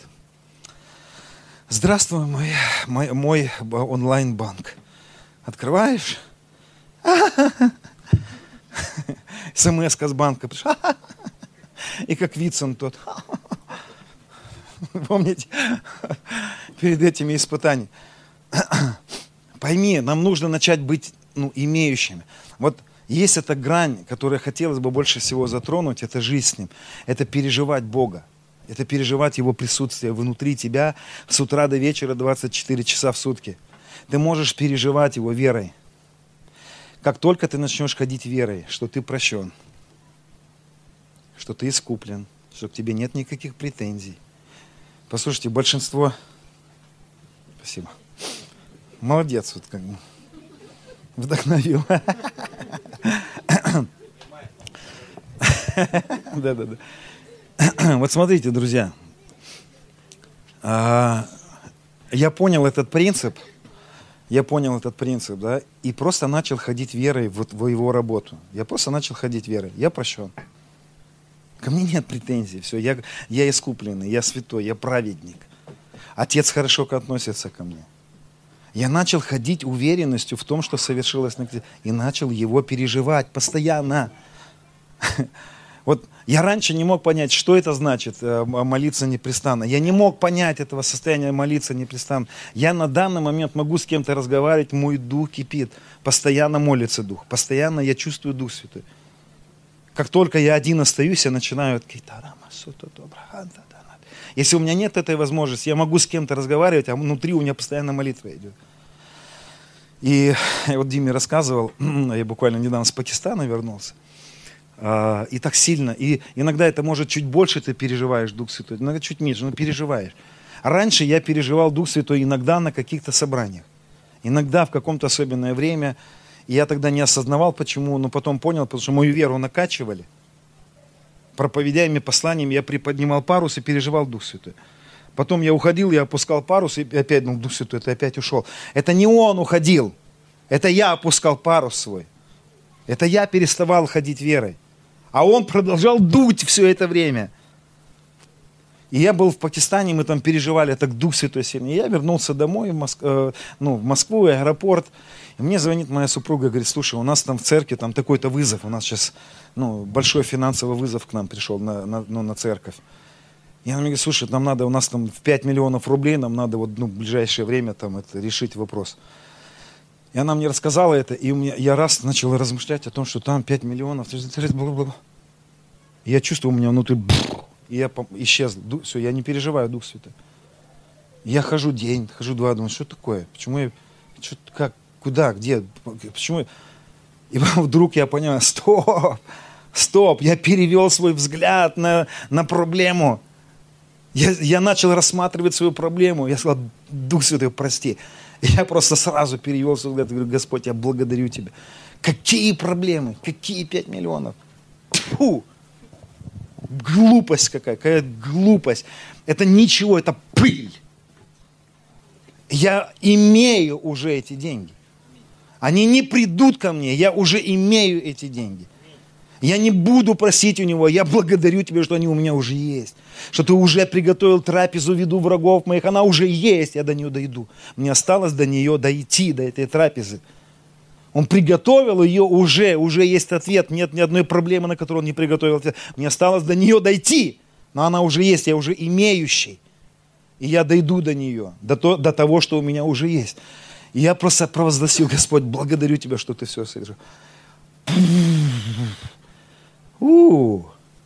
здравствуй, мой, мой, мой онлайн-банк. Открываешь? смс с банка пришла. И как Вицин тот. Помните? Перед этими испытаниями. Пойми, нам нужно начать быть ну, имеющими. Вот есть эта грань, которую хотелось бы больше всего затронуть, это жизнь с Ним. Это переживать Бога. Это переживать Его присутствие внутри тебя с утра до вечера 24 часа в сутки. Ты можешь переживать Его верой. Как только ты начнешь ходить верой, что ты прощен – что ты искуплен, что к тебе нет никаких претензий. Послушайте, большинство... Спасибо. Молодец, вот как бы. Вдохновил. Да, да, да. Вот смотрите, друзья. А, я понял этот принцип, я понял этот принцип, да, и просто начал ходить верой в, в его работу. Я просто начал ходить верой. Я прощен. Ко мне нет претензий. Все, я, я искупленный, я святой, я праведник. Отец хорошо относится ко мне. Я начал ходить уверенностью в том, что совершилось на и начал его переживать постоянно. Вот я раньше не мог понять, что это значит э, молиться непрестанно. Я не мог понять этого состояния молиться непрестанно. Я на данный момент могу с кем-то разговаривать, мой дух кипит. Постоянно молится дух. Постоянно я чувствую Дух Святой. Как только я один остаюсь, я начинаю если у меня нет этой возможности, я могу с кем-то разговаривать, а внутри у меня постоянно молитва идет. И вот Диме рассказывал, я буквально недавно с Пакистана вернулся, а, и так сильно, и иногда это может чуть больше ты переживаешь Дух Святой, иногда чуть меньше, но переживаешь. Раньше я переживал Дух Святой иногда на каких-то собраниях, иногда в каком-то особенное время, и я тогда не осознавал, почему, но потом понял, потому что мою веру накачивали. Проповедями, посланиями я приподнимал парус и переживал Дух Святой. Потом я уходил, я опускал парус, и опять, ну, Дух Святой, ты опять ушел. Это не он уходил, это я опускал парус свой. Это я переставал ходить верой. А он продолжал дуть все это время. И я был в Пакистане, мы там переживали так Дух Святой сильный. И я вернулся домой в, Моск... э, ну, в Москву, аэропорт. И мне звонит моя супруга, говорит, слушай, у нас там в церкви там такой-то вызов, у нас сейчас ну, большой финансовый вызов к нам пришел на, на, ну, на церковь. Она мне говорит, слушай, нам надо, у нас там в 5 миллионов рублей, нам надо вот, ну, в ближайшее время там это, решить вопрос. И она мне рассказала это, и у меня, я раз начал размышлять о том, что там 5 миллионов. Я чувствую, у меня внутри, и я исчез. Все, я не переживаю Дух Святой. Я хожу день, хожу два, думаю, что такое? Почему я, что, как, Куда, где, почему? И вдруг я понял, стоп, стоп, я перевел свой взгляд на, на проблему. Я, я начал рассматривать свою проблему. Я сказал, Дух Святой, прости. И я просто сразу перевел свой взгляд и говорю, Господь, я благодарю Тебя. Какие проблемы? Какие пять миллионов? Фу! Глупость какая, какая глупость. Это ничего, это пыль. Я имею уже эти деньги. Они не придут ко мне, я уже имею эти деньги. Я не буду просить у него, я благодарю тебя, что они у меня уже есть. Что ты уже приготовил трапезу в виду врагов моих, она уже есть, я до нее дойду. Мне осталось до нее дойти, до этой трапезы. Он приготовил ее уже, уже есть ответ, нет ни одной проблемы, на которую он не приготовил ответ. Мне осталось до нее дойти, но она уже есть, я уже имеющий. И я дойду до нее, до, то, до того, что у меня уже есть. И я просто провозгласил, Господь, благодарю Тебя, что Ты все совершил.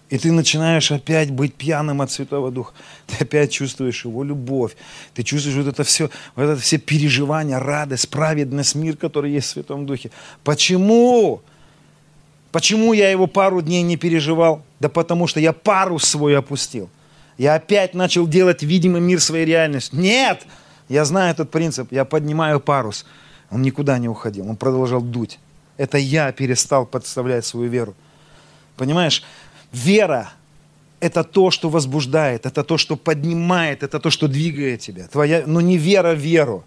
И ты начинаешь опять быть пьяным от Святого Духа. Ты опять чувствуешь Его любовь. Ты чувствуешь вот это все, вот это все переживания, радость, праведность, мир, который есть в Святом Духе. Почему? Почему я его пару дней не переживал? Да потому что я парус свой опустил. Я опять начал делать видимый мир своей реальности. Нет! Я знаю этот принцип. Я поднимаю парус. Он никуда не уходил. Он продолжал дуть. Это я перестал подставлять свою веру. Понимаешь? Вера – это то, что возбуждает, это то, что поднимает, это то, что двигает тебя. Твоя, но не вера в веру.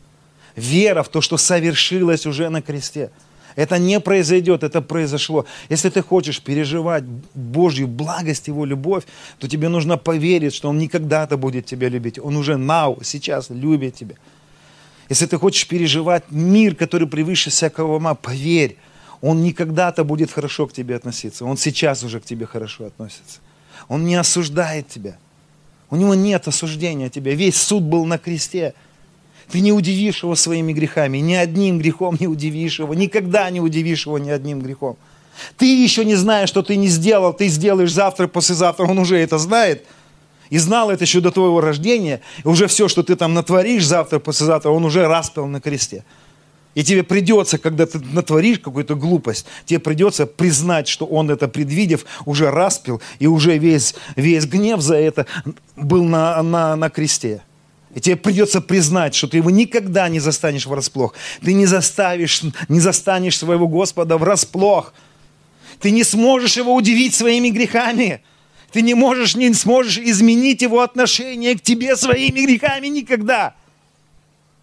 Вера в то, что совершилось уже на кресте. Это не произойдет, это произошло. Если ты хочешь переживать Божью благость, Его любовь, то тебе нужно поверить, что Он никогда-то будет тебя любить. Он уже now, сейчас любит тебя. Если ты хочешь переживать мир, который превыше всякого ума, поверь, он никогда-то будет хорошо к тебе относиться. Он сейчас уже к тебе хорошо относится. Он не осуждает тебя. У него нет осуждения тебя. Весь суд был на кресте. Ты не удивишь его своими грехами. Ни одним грехом не удивишь его. Никогда не удивишь его ни одним грехом. Ты еще не знаешь, что ты не сделал. Ты сделаешь завтра, послезавтра. Он уже это знает. И знал это еще до твоего рождения. И уже все, что ты там натворишь завтра, послезавтра, он уже распил на кресте. И тебе придется, когда ты натворишь какую-то глупость, тебе придется признать, что он это предвидев, уже распил, и уже весь, весь гнев за это был на, на, на кресте. И тебе придется признать, что ты его никогда не застанешь врасплох. Ты не, заставишь, не застанешь своего Господа врасплох. Ты не сможешь его удивить своими грехами. Ты не можешь, не сможешь изменить его отношение к тебе своими грехами никогда.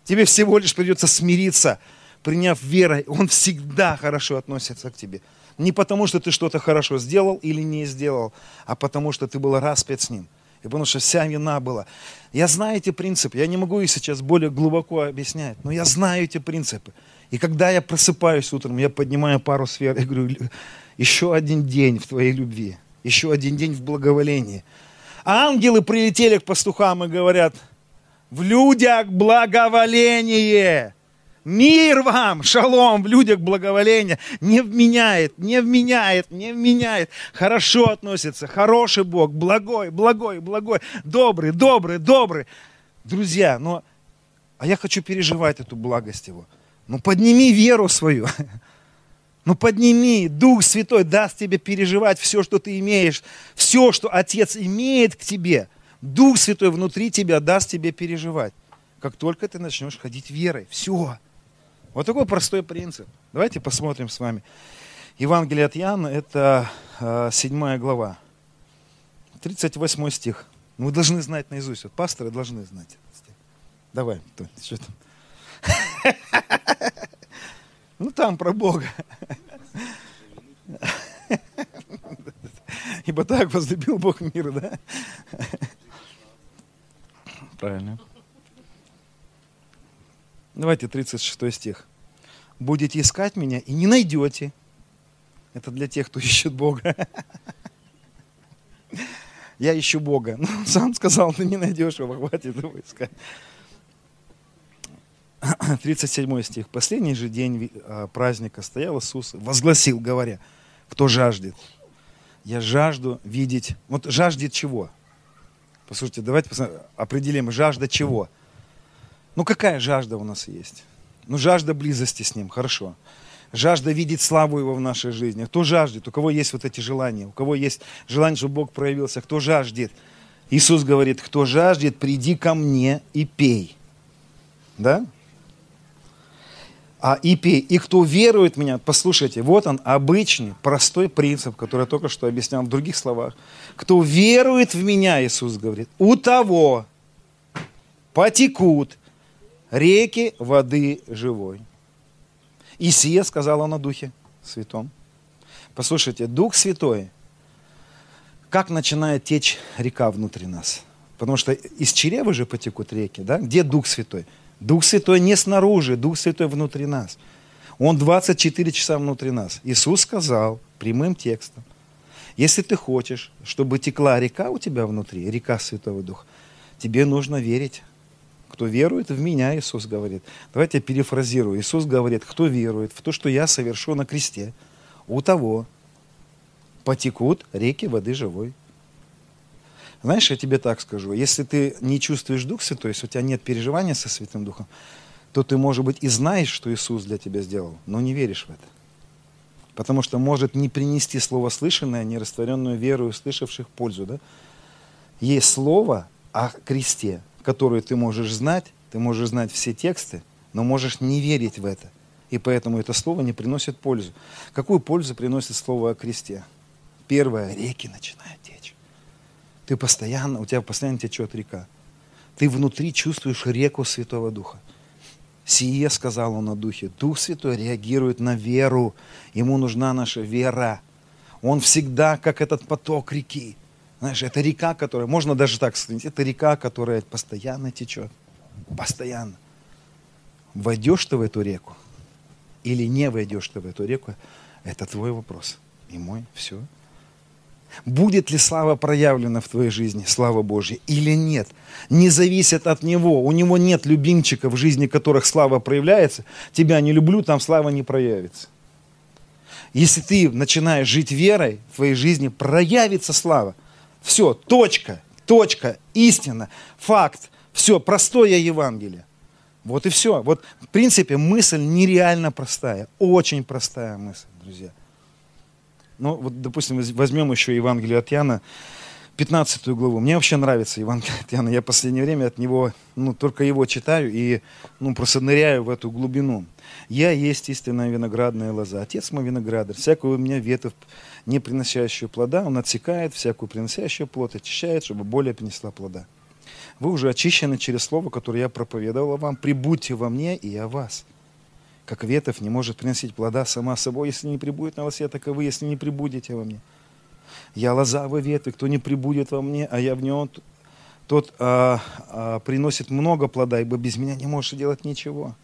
Тебе всего лишь придется смириться – приняв верой, Он всегда хорошо относится к тебе. Не потому, что ты что-то хорошо сделал или не сделал, а потому, что ты был распят с Ним. И потому что вся вина была. Я знаю эти принципы. Я не могу их сейчас более глубоко объяснять, но я знаю эти принципы. И когда я просыпаюсь утром, я поднимаю пару сфер и говорю, еще один день в твоей любви, еще один день в благоволении. А ангелы прилетели к пастухам и говорят, в людях благоволение. Мир вам, шалом, в людях благоволение. Не вменяет, не вменяет, не вменяет. Хорошо относится, хороший Бог, благой, благой, благой, добрый, добрый, добрый. Друзья, но а я хочу переживать эту благость Его. Ну подними веру свою. Ну подними, Дух Святой даст тебе переживать все, что ты имеешь, все, что Отец имеет к тебе. Дух Святой внутри тебя даст тебе переживать. Как только ты начнешь ходить верой. Все. Вот такой простой принцип. Давайте посмотрим с вами. Евангелие от Иоанна, это э, 7 глава, 38 стих. Ну, вы должны знать наизусть. Вот пасторы должны знать этот стих. Давай, что там? Ну, там про Бога. Ибо так возлюбил Бог мир, да? Правильно. Давайте 36 стих. Будете искать меня и не найдете. Это для тех, кто ищет Бога. Я ищу Бога. Ну, он сам сказал, ты не найдешь его, хватит его искать. 37 стих. Последний же день а, праздника стоял Иисус, возгласил, говоря, кто жаждет. Я жажду видеть. Вот жаждет чего? Послушайте, давайте определим, жажда чего? Ну какая жажда у нас есть? Ну жажда близости с Ним, хорошо. Жажда видеть славу Его в нашей жизни. Кто жаждет? У кого есть вот эти желания? У кого есть желание, чтобы Бог проявился? Кто жаждет? Иисус говорит, кто жаждет, приди ко мне и пей. Да? А и пей. И кто верует в меня, послушайте, вот он, обычный, простой принцип, который я только что объяснял в других словах. Кто верует в меня, Иисус говорит, у того потекут реки воды живой. И сие сказал он о Духе Святом. Послушайте, Дух Святой, как начинает течь река внутри нас? Потому что из чрева же потекут реки, да? Где Дух Святой? Дух Святой не снаружи, Дух Святой внутри нас. Он 24 часа внутри нас. Иисус сказал прямым текстом, если ты хочешь, чтобы текла река у тебя внутри, река Святого Духа, тебе нужно верить кто верует в меня, Иисус говорит. Давайте я перефразирую. Иисус говорит, кто верует в то, что я совершу на кресте, у того потекут реки воды живой. Знаешь, я тебе так скажу, если ты не чувствуешь Дух Святой, если у тебя нет переживания со Святым Духом, то ты, может быть, и знаешь, что Иисус для тебя сделал, но не веришь в это. Потому что может не принести слово слышанное, не растворенную веру услышавших пользу. Да? Есть слово о кресте, которое ты можешь знать, ты можешь знать все тексты, но можешь не верить в это. И поэтому это слово не приносит пользу. Какую пользу приносит слово о кресте? Первое, реки начинают течь. Ты постоянно, у тебя постоянно течет река. Ты внутри чувствуешь реку Святого Духа. Сие сказал он о Духе. Дух Святой реагирует на веру. Ему нужна наша вера. Он всегда, как этот поток реки. Знаешь, это река, которая, можно даже так сказать, это река, которая постоянно течет. Постоянно. Войдешь ты в эту реку или не войдешь ты в эту реку, это твой вопрос. И мой, все. Будет ли слава проявлена в твоей жизни, слава Божья, или нет, не зависит от него. У него нет любимчиков в жизни, которых слава проявляется. Тебя не люблю, там слава не проявится. Если ты начинаешь жить верой, в твоей жизни проявится слава. Все, точка, точка, истина, факт. Все, простое Евангелие. Вот и все. Вот, в принципе, мысль нереально простая, очень простая мысль, друзья. Ну, вот, допустим, возьмем еще Евангелие от Яна, 15 главу. Мне вообще нравится Евангелие от Яна. Я в последнее время от него, ну, только его читаю и, ну, просто ныряю в эту глубину. «Я есть истинная виноградная лоза, Отец мой виноградарь. Всякую у меня ветвь, не приносящую плода, он отсекает, всякую приносящую плод очищает, чтобы более принесла плода. Вы уже очищены через слово, которое я проповедовал вам. Прибудьте во мне, и я вас» как ветвь не может приносить плода сама собой, если не прибудет на лосе, так и вы, если не прибудете во мне. Я лоза, вы ветви, кто не прибудет во мне, а я в нем, тот а, а, приносит много плода, ибо без меня не можешь делать ничего.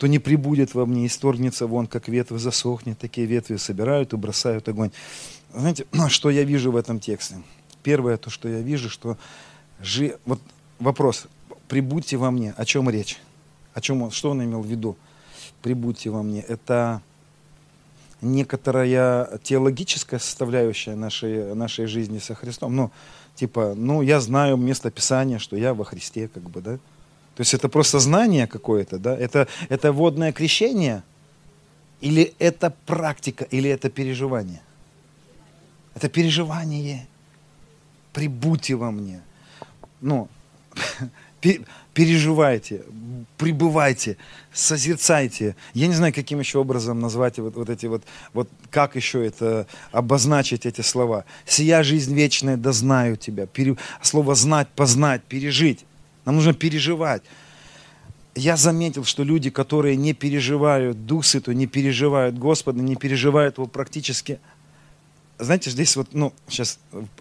Кто не прибудет во мне, исторгнется вон, как ветвь засохнет, такие ветви собирают и бросают огонь. Знаете, что я вижу в этом тексте? Первое, то, что я вижу, что жи... вот вопрос, прибудьте во мне, о чем речь? О чем он, что он имел в виду? прибудьте во мне, это некоторая теологическая составляющая нашей, нашей жизни со Христом. Ну, типа, ну, я знаю место Писания, что я во Христе, как бы, да. То есть это просто знание какое-то, да. Это, это водное крещение, или это практика, или это переживание? Это переживание. Прибудьте во мне. Ну, переживайте, пребывайте, созерцайте. Я не знаю, каким еще образом назвать вот, вот эти вот, вот как еще это обозначить эти слова. Сия жизнь вечная, да знаю тебя. Пере, слово знать, познать, пережить. Нам нужно переживать. Я заметил, что люди, которые не переживают Дух Святой, не переживают Господа, не переживают Его практически знаете, здесь вот, ну, сейчас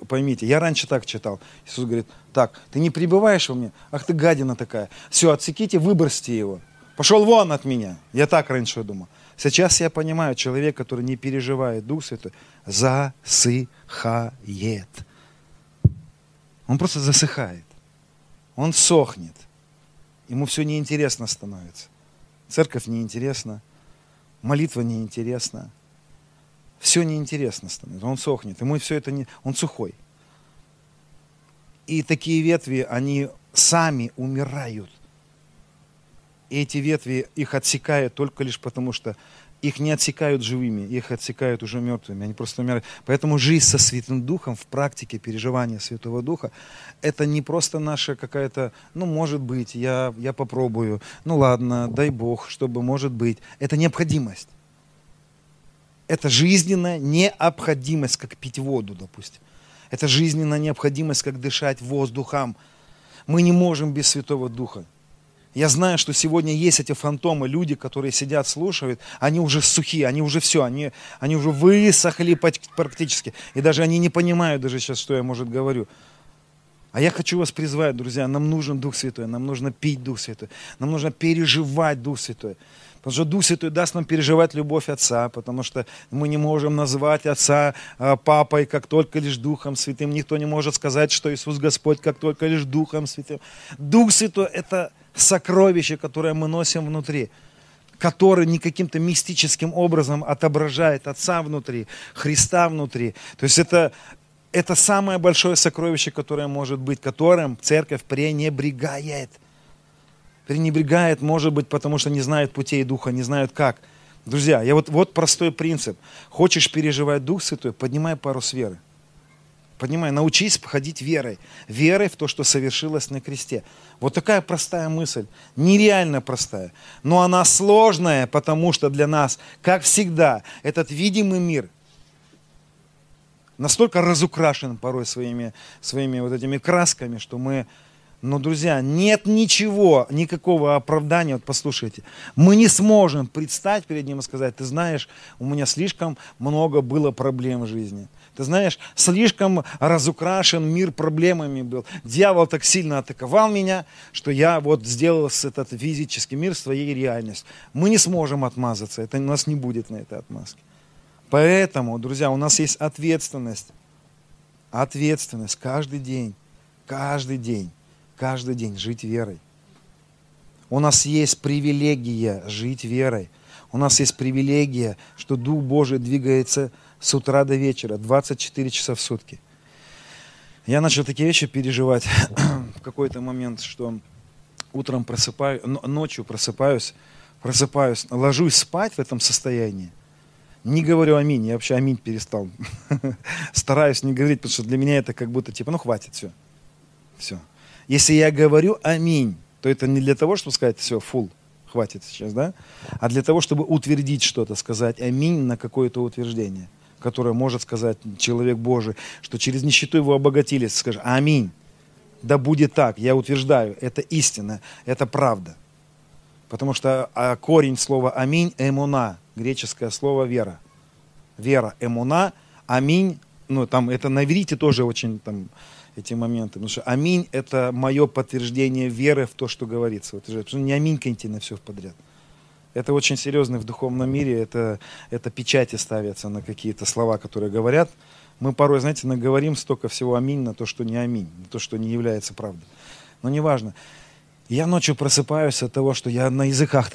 поймите, я раньше так читал. Иисус говорит, так, ты не пребываешь во мне? Ах ты гадина такая. Все, отсеките, выбросьте его. Пошел вон от меня. Я так раньше думал. Сейчас я понимаю, человек, который не переживает Дух Святой, засыхает. Он просто засыхает. Он сохнет. Ему все неинтересно становится. Церковь неинтересна, молитва неинтересна, все неинтересно становится, он сохнет, ему все это не... Он сухой. И такие ветви, они сами умирают. И эти ветви, их отсекают только лишь потому, что их не отсекают живыми, их отсекают уже мертвыми, они просто умирают. Поэтому жизнь со Святым Духом в практике переживания Святого Духа, это не просто наша какая-то, ну, может быть, я, я попробую, ну, ладно, дай Бог, чтобы, может быть. Это необходимость это жизненная необходимость, как пить воду, допустим. Это жизненная необходимость, как дышать воздухом. Мы не можем без Святого Духа. Я знаю, что сегодня есть эти фантомы, люди, которые сидят, слушают, они уже сухие, они уже все, они, они уже высохли практически. И даже они не понимают даже сейчас, что я, может, говорю. А я хочу вас призвать, друзья, нам нужен Дух Святой, нам нужно пить Дух Святой, нам нужно переживать Дух Святой. Потому что Дух Святой даст нам переживать любовь Отца, потому что мы не можем назвать Отца а, папой, как только лишь Духом Святым. Никто не может сказать, что Иисус Господь, как только лишь Духом Святым. Дух Святой – это сокровище, которое мы носим внутри который не каким-то мистическим образом отображает Отца внутри, Христа внутри. То есть это Это самое большое сокровище, которое может быть, которым церковь пренебрегает. Пренебрегает, может быть, потому что не знают путей Духа, не знают как. Друзья, я вот, вот простой принцип. Хочешь переживать Дух Святой, поднимай парус веры. Поднимай, научись походить верой. Верой в то, что совершилось на кресте. Вот такая простая мысль. Нереально простая. Но она сложная, потому что для нас, как всегда, этот видимый мир настолько разукрашен порой своими, своими вот этими красками, что мы но, друзья, нет ничего, никакого оправдания. Вот послушайте, мы не сможем предстать перед ним и сказать, ты знаешь, у меня слишком много было проблем в жизни. Ты знаешь, слишком разукрашен мир проблемами был. Дьявол так сильно атаковал меня, что я вот сделал этот физический мир своей реальностью. Мы не сможем отмазаться, это у нас не будет на этой отмазке. Поэтому, друзья, у нас есть ответственность. Ответственность каждый день, каждый день каждый день жить верой. У нас есть привилегия жить верой. У нас есть привилегия, что Дух Божий двигается с утра до вечера, 24 часа в сутки. Я начал такие вещи переживать в какой-то момент, что утром просыпаюсь, ночью просыпаюсь, просыпаюсь, ложусь спать в этом состоянии. Не говорю аминь, я вообще аминь перестал. Стараюсь не говорить, потому что для меня это как будто типа, ну хватит, все. Все. Если я говорю аминь, то это не для того, чтобы сказать, все, фул, хватит сейчас, да? А для того, чтобы утвердить что-то, сказать аминь на какое-то утверждение, которое может сказать человек Божий, что через нищету его обогатились, скажи аминь. Да будет так, я утверждаю, это истина, это правда. Потому что а, корень слова аминь – эмуна, греческое слово вера. Вера, эмуна, аминь, ну там это на иврите тоже очень там, эти моменты. Потому что аминь – это мое подтверждение веры в то, что говорится. Вот, потому что не аминьканьте на все подряд. Это очень серьезно в духовном мире, это, это печати ставятся на какие-то слова, которые говорят. Мы порой, знаете, наговорим столько всего аминь на то, что не аминь, на то, что не является правдой. Но неважно. Я ночью просыпаюсь от того, что я на языках,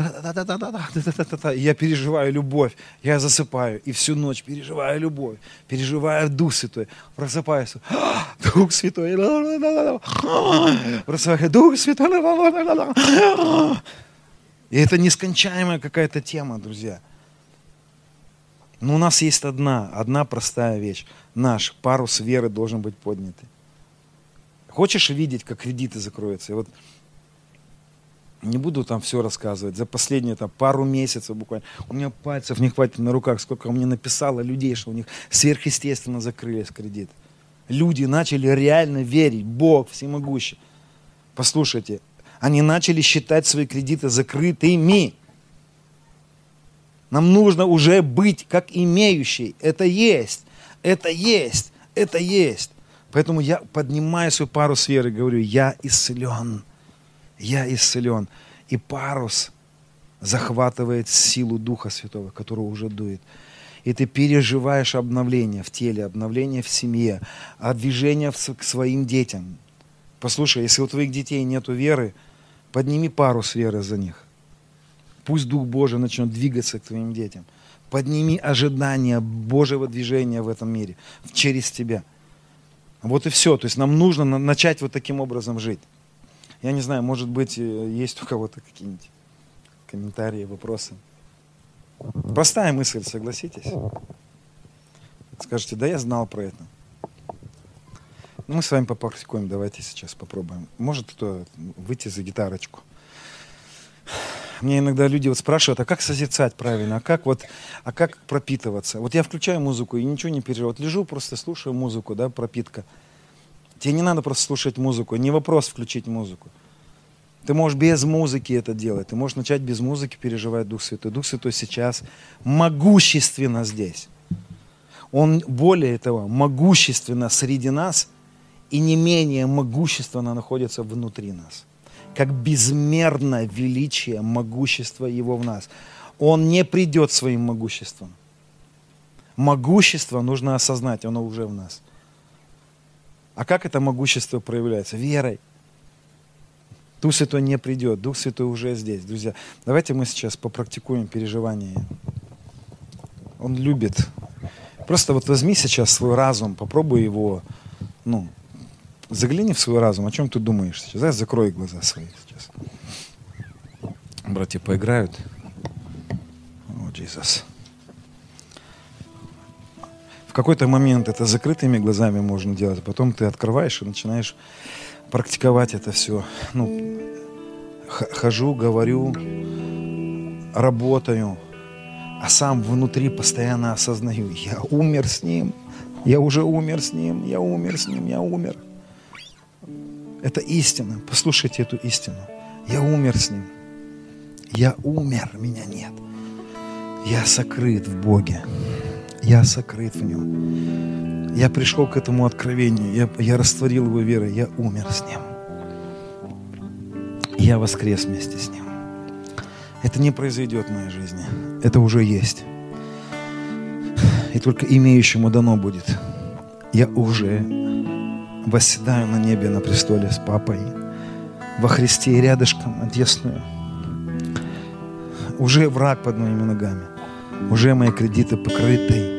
я переживаю любовь, я засыпаю, и всю ночь переживаю любовь, переживаю Дух Святой, просыпаюсь, Дух Святой, просыпаюсь, Дух Святой, и это нескончаемая какая-то тема, друзья. Но у нас есть одна, одна простая вещь. Наш парус веры должен быть поднятый. Хочешь видеть, как кредиты закроются? И вот не буду там все рассказывать. За последние там, пару месяцев буквально. У меня пальцев не хватит на руках, сколько мне написало людей, что у них сверхъестественно закрылись кредит. Люди начали реально верить. Бог всемогущий. Послушайте, они начали считать свои кредиты закрытыми. Нам нужно уже быть как имеющий. Это есть. Это есть. Это есть. Поэтому я поднимаю свою пару сфер и говорю, я исцелен я исцелен. И парус захватывает силу Духа Святого, которого уже дует. И ты переживаешь обновление в теле, обновление в семье, а движение к своим детям. Послушай, если у твоих детей нет веры, подними парус веры за них. Пусть Дух Божий начнет двигаться к твоим детям. Подними ожидание Божьего движения в этом мире через тебя. Вот и все. То есть нам нужно начать вот таким образом жить. Я не знаю, может быть, э, есть у кого-то какие-нибудь комментарии, вопросы. Простая мысль, согласитесь? Скажете, да я знал про это. Мы с вами попрактикуем, давайте сейчас попробуем. Может кто выйти за гитарочку? Мне иногда люди вот спрашивают, а как созерцать правильно, а как вот, а как пропитываться? Вот я включаю музыку и ничего не переживаю. Вот лежу, просто слушаю музыку, да, пропитка. Тебе не надо просто слушать музыку, не вопрос включить музыку. Ты можешь без музыки это делать. Ты можешь начать без музыки переживать Дух Святой. Дух Святой сейчас могущественно здесь. Он более того, могущественно среди нас и не менее могущественно находится внутри нас. Как безмерно величие, могущество Его в нас. Он не придет своим могуществом. Могущество нужно осознать, оно уже в нас. А как это могущество проявляется? Верой. Дух Святой не придет, Дух Святой уже здесь. Друзья, давайте мы сейчас попрактикуем переживание. Он любит Просто вот возьми сейчас свой разум, попробуй его, ну, загляни в свой разум, о чем ты думаешь сейчас. Да? Закрой глаза свои сейчас. Братья поиграют. О, Иисус. Какой-то момент это закрытыми глазами можно делать, потом ты открываешь и начинаешь практиковать это все. Ну, хожу, говорю, работаю, а сам внутри постоянно осознаю, я умер с ним, я уже умер с ним, я умер с ним, я умер. Это истина. Послушайте эту истину. Я умер с ним. Я умер, меня нет. Я сокрыт в Боге. Я сокрыт в Нем. Я пришел к этому откровению. Я, я растворил его верой. Я умер с Ним. Я воскрес вместе с Ним. Это не произойдет в моей жизни. Это уже есть. И только имеющему дано будет. Я уже восседаю на небе на престоле с папой, во Христе и рядышком одесную. Уже враг под моими ногами. Уже мои кредиты покрыты.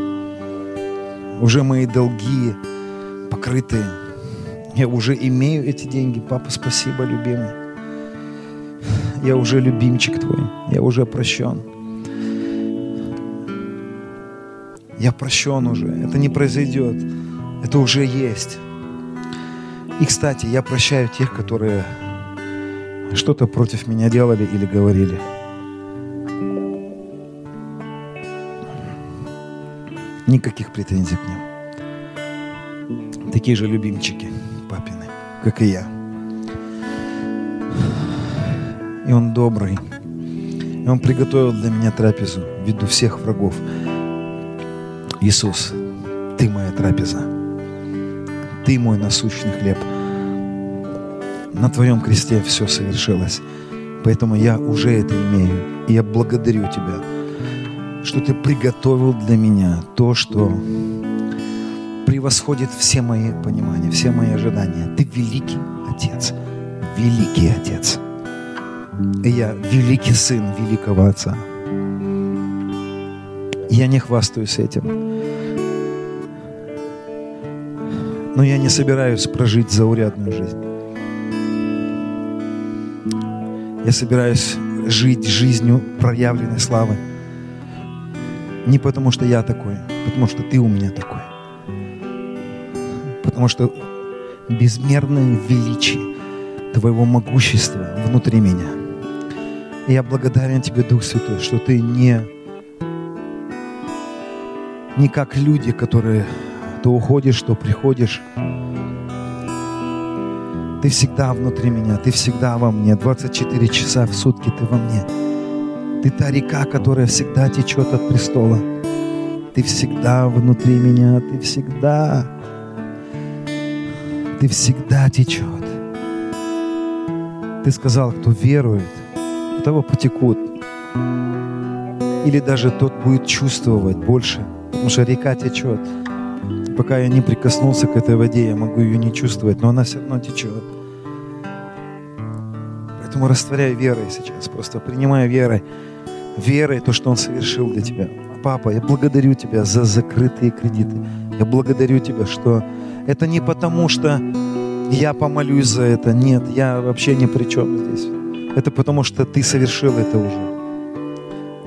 Уже мои долги покрыты. Я уже имею эти деньги. Папа, спасибо, любимый. Я уже любимчик твой. Я уже прощен. Я прощен уже. Это не произойдет. Это уже есть. И, кстати, я прощаю тех, которые что-то против меня делали или говорили. Никаких претензий к ним. Такие же любимчики папины, как и я. И он добрый. И он приготовил для меня трапезу в виду всех врагов. Иисус, ты моя трапеза. Ты мой насущный хлеб. На Твоем кресте все совершилось. Поэтому я уже это имею. И я благодарю Тебя, что Ты приготовил для меня то, что превосходит все мои понимания, все мои ожидания. Ты великий Отец, великий Отец. И я великий сын великого Отца. Я не хвастаюсь этим. но я не собираюсь прожить заурядную жизнь. Я собираюсь жить жизнью проявленной славы. Не потому, что я такой, потому что ты у меня такой. Потому что безмерное величие Твоего могущества внутри меня. И я благодарен Тебе, Дух Святой, что Ты не, не как люди, которые то уходишь, то приходишь. Ты всегда внутри меня, ты всегда во мне. 24 часа в сутки ты во мне. Ты та река, которая всегда течет от престола. Ты всегда внутри меня, ты всегда, ты всегда течет. Ты сказал, кто верует, того потекут. Или даже тот будет чувствовать больше, потому что река течет. Пока я не прикоснулся к этой воде, я могу ее не чувствовать, но она все равно течет. Поэтому растворяй верой сейчас, просто принимай верой, верой то, что Он совершил для тебя. Папа, я благодарю Тебя за закрытые кредиты. Я благодарю Тебя, что это не потому, что я помолюсь за это. Нет, я вообще ни при чем здесь. Это потому, что Ты совершил это уже.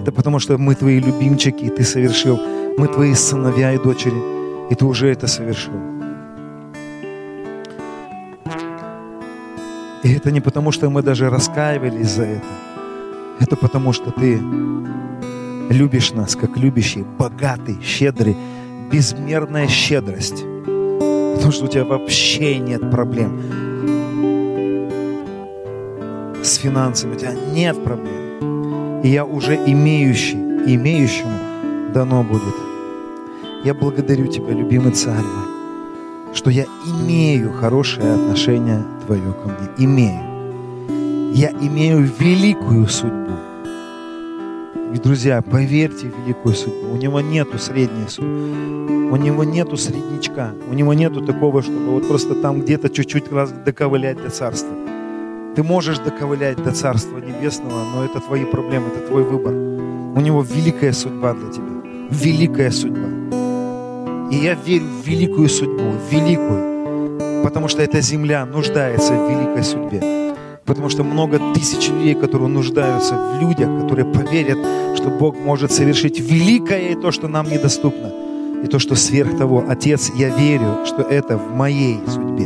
Это потому, что мы Твои любимчики, и Ты совершил. Мы Твои сыновья и дочери. И ты уже это совершил. И это не потому, что мы даже раскаивались за это. Это потому, что ты любишь нас, как любящий, богатый, щедрый, безмерная щедрость. Потому что у тебя вообще нет проблем с финансами, у тебя нет проблем. И я уже имеющий, имеющему дано будет я благодарю Тебя, любимый Царь мой, что я имею хорошее отношение Твое ко мне. Имею. Я имею великую судьбу. И, друзья, поверьте в великую судьбу. У него нету средней судьбы. У него нету среднячка. У него нету такого, чтобы вот просто там где-то чуть-чуть раз доковылять до царства. Ты можешь доковылять до Царства Небесного, но это твои проблемы, это твой выбор. У него великая судьба для тебя. Великая судьба. И я верю в великую судьбу, в великую. Потому что эта земля нуждается в великой судьбе. Потому что много тысяч людей, которые нуждаются в людях, которые поверят, что Бог может совершить великое и то, что нам недоступно. И то, что сверх того. Отец, я верю, что это в моей судьбе.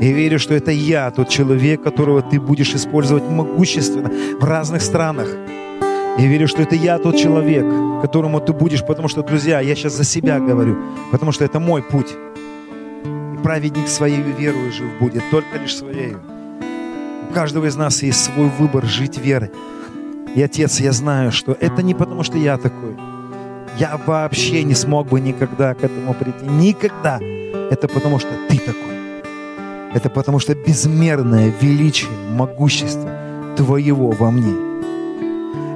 Я верю, что это я, тот человек, которого ты будешь использовать могущественно в разных странах. Я верю, что это я тот человек, которому ты будешь, потому что, друзья, я сейчас за себя говорю, потому что это мой путь. И праведник своей верою жив будет, только лишь своей. У каждого из нас есть свой выбор жить верой. И, Отец, я знаю, что это не потому, что я такой. Я вообще не смог бы никогда к этому прийти. Никогда. Это потому, что ты такой. Это потому, что безмерное величие, могущество Твоего во мне.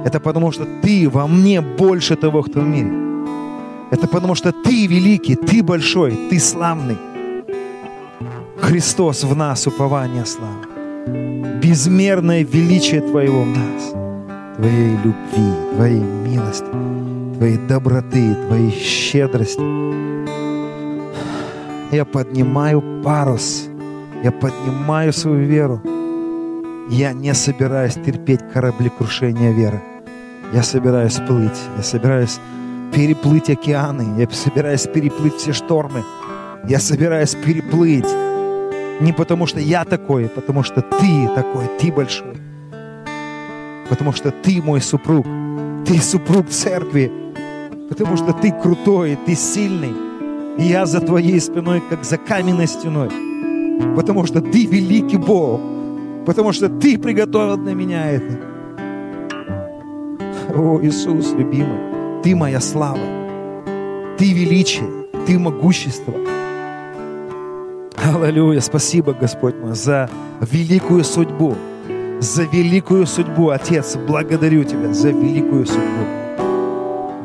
Это потому, что Ты во мне больше того, кто в мире. Это потому, что Ты великий, Ты большой, Ты славный. Христос в нас, упование славы. Безмерное величие Твоего в нас. Твоей любви, Твоей милости, Твоей доброты, Твоей щедрости. Я поднимаю парус. Я поднимаю свою веру. Я не собираюсь терпеть кораблекрушения веры. Я собираюсь плыть. Я собираюсь переплыть океаны. Я собираюсь переплыть все штормы. Я собираюсь переплыть. Не потому что я такой, а потому что ты такой, ты большой. Потому что ты мой супруг. Ты супруг церкви. Потому что ты крутой, ты сильный. И я за твоей спиной, как за каменной стеной. Потому что ты великий Бог. Потому что ты приготовил для меня это. О, Иисус, любимый, ты моя слава. Ты величие, ты могущество. Аллилуйя. Спасибо, Господь мой, за великую судьбу. За великую судьбу, Отец, благодарю Тебя за великую судьбу.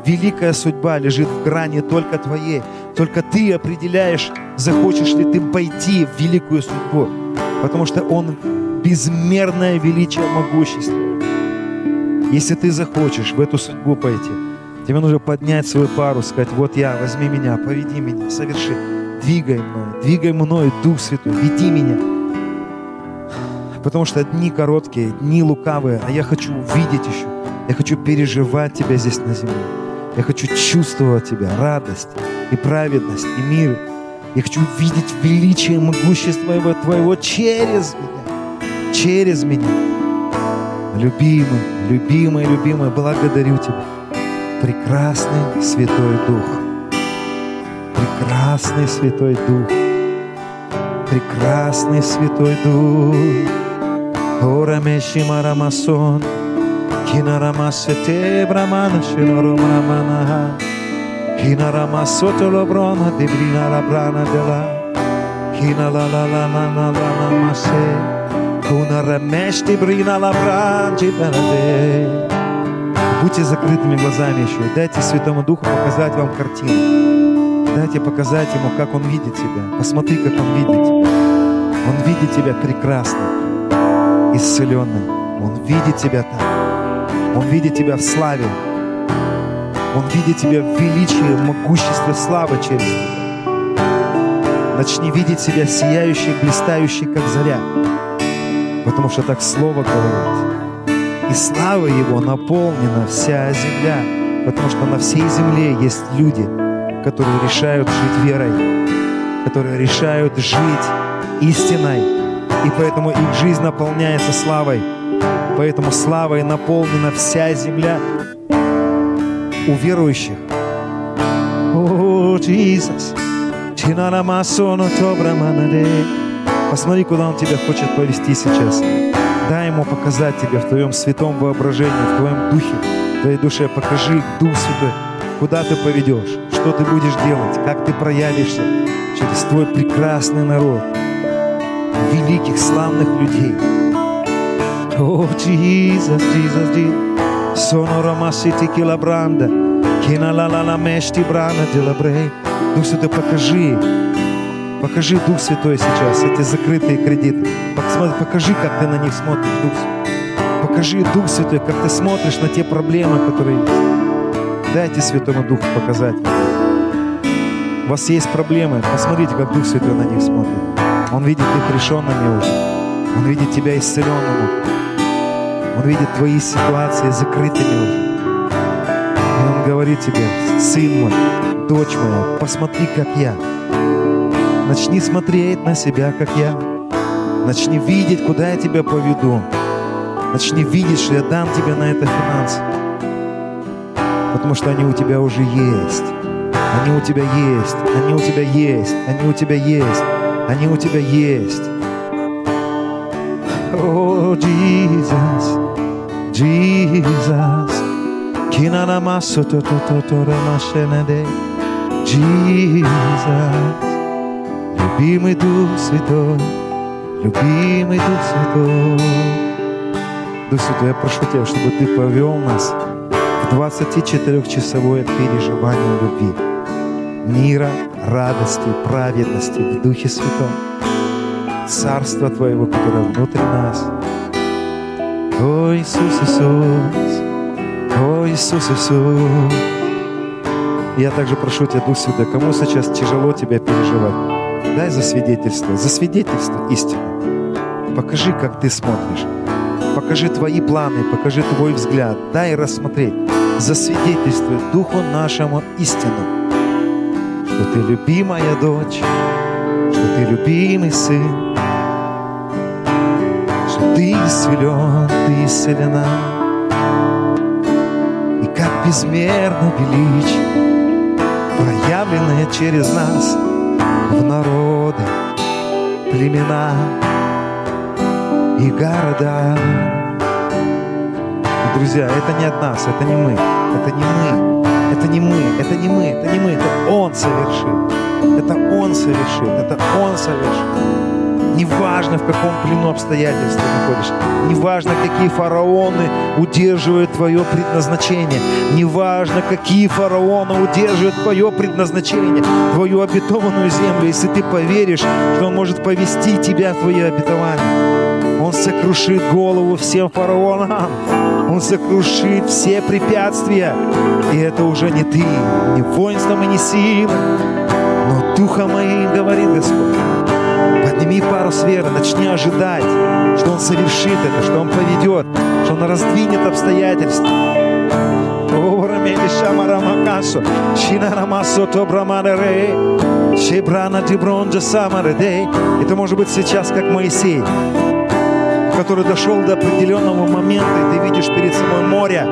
Великая судьба лежит в грани только Твоей. Только Ты определяешь, захочешь ли ты пойти в великую судьбу. Потому что Он безмерное величие могущества. Если ты захочешь в эту судьбу пойти, тебе нужно поднять свой парус, сказать, вот я, возьми меня, поведи меня, соверши, двигай мной, двигай мной, Дух Святой, веди меня. Потому что дни короткие, дни лукавые, а я хочу увидеть еще, я хочу переживать Тебя здесь на земле. Я хочу чувствовать Тебя, радость и праведность, и мир. Я хочу видеть величие и могущество Его Твоего через меня, через меня. Любимый, любимый, любимый, благодарю Тебя. Прекрасный Святой Дух. Прекрасный Святой Дух. Прекрасный Святой Дух. Орамеши марамасон. Кинарамасете брамана шиноромраманаха. Кинарамасото лоброна дебрина лабрана дела. Кина ла ла ла ла ла ла ла масе. Куна ремешти брина лабранчи пенаде. Будьте закрытыми глазами еще. Дайте Святому Духу показать вам картину. Дайте показать Ему, как Он видит тебя. Посмотри, как Он видит тебя. Он видит тебя прекрасно, исцеленным. Он видит тебя так. Он видит тебя в славе. Он видит тебя в величии, могуществе славы через тебя. Начни видеть себя сияющей, блистающей, как заря. Потому что так Слово говорит. И слава Его наполнена вся земля. Потому что на всей земле есть люди, которые решают жить верой, которые решают жить истиной. И поэтому их жизнь наполняется славой. Поэтому славой наполнена вся земля у верующих. О, Иисус. Посмотри, куда Он тебя хочет повести сейчас. Дай Ему показать тебе в твоем святом воображении, в твоем духе, в твоей душе. Покажи, Дух Святой, куда ты поведешь, что ты будешь делать, как ты проявишься через твой прекрасный народ, великих, славных людей. О, Иисус, Иисус, Иисус. Sono ramasiti килобранда, киналалала мешти брана делабрей. Дух Святой, покажи, покажи, Дух Святой, сейчас эти закрытые кредиты. Посмотри, покажи, как ты на них смотришь, Дух Святой. Покажи, Дух Святой, как ты смотришь на те проблемы, которые есть. Дайте Святому Духу показать. У вас есть проблемы, посмотрите, как Дух Святой на них смотрит. Он видит их решенными уже. Он видит тебя исцеленным уже. Он видит твои ситуации закрытыми уже. И Он говорит тебе, сын мой, дочь моя, посмотри, как я. Начни смотреть на себя, как я. Начни видеть, куда я тебя поведу. Начни видеть, что я дам тебе на это финансы. Потому что они у тебя уже есть. Они у тебя есть. Они у тебя есть. Они у тебя есть. Они у тебя есть. О, Jesus, Jesus. Кинанамасу то то то то рамашенаде. Jesus. Любимый Дух Святой. Любимый Дух Святой. Дух Святой, я прошу Тебя, чтобы Ты повел нас в 24-часовое переживание любви, мира, радости, праведности в Духе Святом, Царство Твоего, которое внутри нас. О, Иисус, Иисус, о, Иисус, Иисус. Я также прошу Тебя, Дух Святой, кому сейчас тяжело Тебя переживать, дай за свидетельство, за свидетельство истины. Покажи, как Ты смотришь. Покажи Твои планы, покажи Твой взгляд. Дай рассмотреть. Засвидетельствуй Духу нашему истину, что Ты любимая дочь, что Ты любимый сын, что Ты исцелен, Ты исцелена. И как безмерно величие, проявленное через нас в народы, племена и города. Друзья, это не от нас, это не мы, это не мы, это не мы, это не мы, это не мы, это Он совершил. Это Он совершил, это Он совершил. Неважно, в каком плену обстоятельств ты находишься. Неважно, какие фараоны удерживают твое предназначение. Неважно, какие фараоны удерживают твое предназначение, твою обетованную землю. Если ты поверишь, что Он может повести тебя в твое обетование. Он сокрушит голову всем фараонам. Он сокрушит все препятствия. И это уже не ты, не воинством и не силой, но духом моим, говорит Господь. Подними парус веры, начни ожидать, что Он совершит это, что Он поведет, что Он раздвинет обстоятельства. Это может быть сейчас как Моисей, который дошел до определенного момента, и ты видишь перед собой море,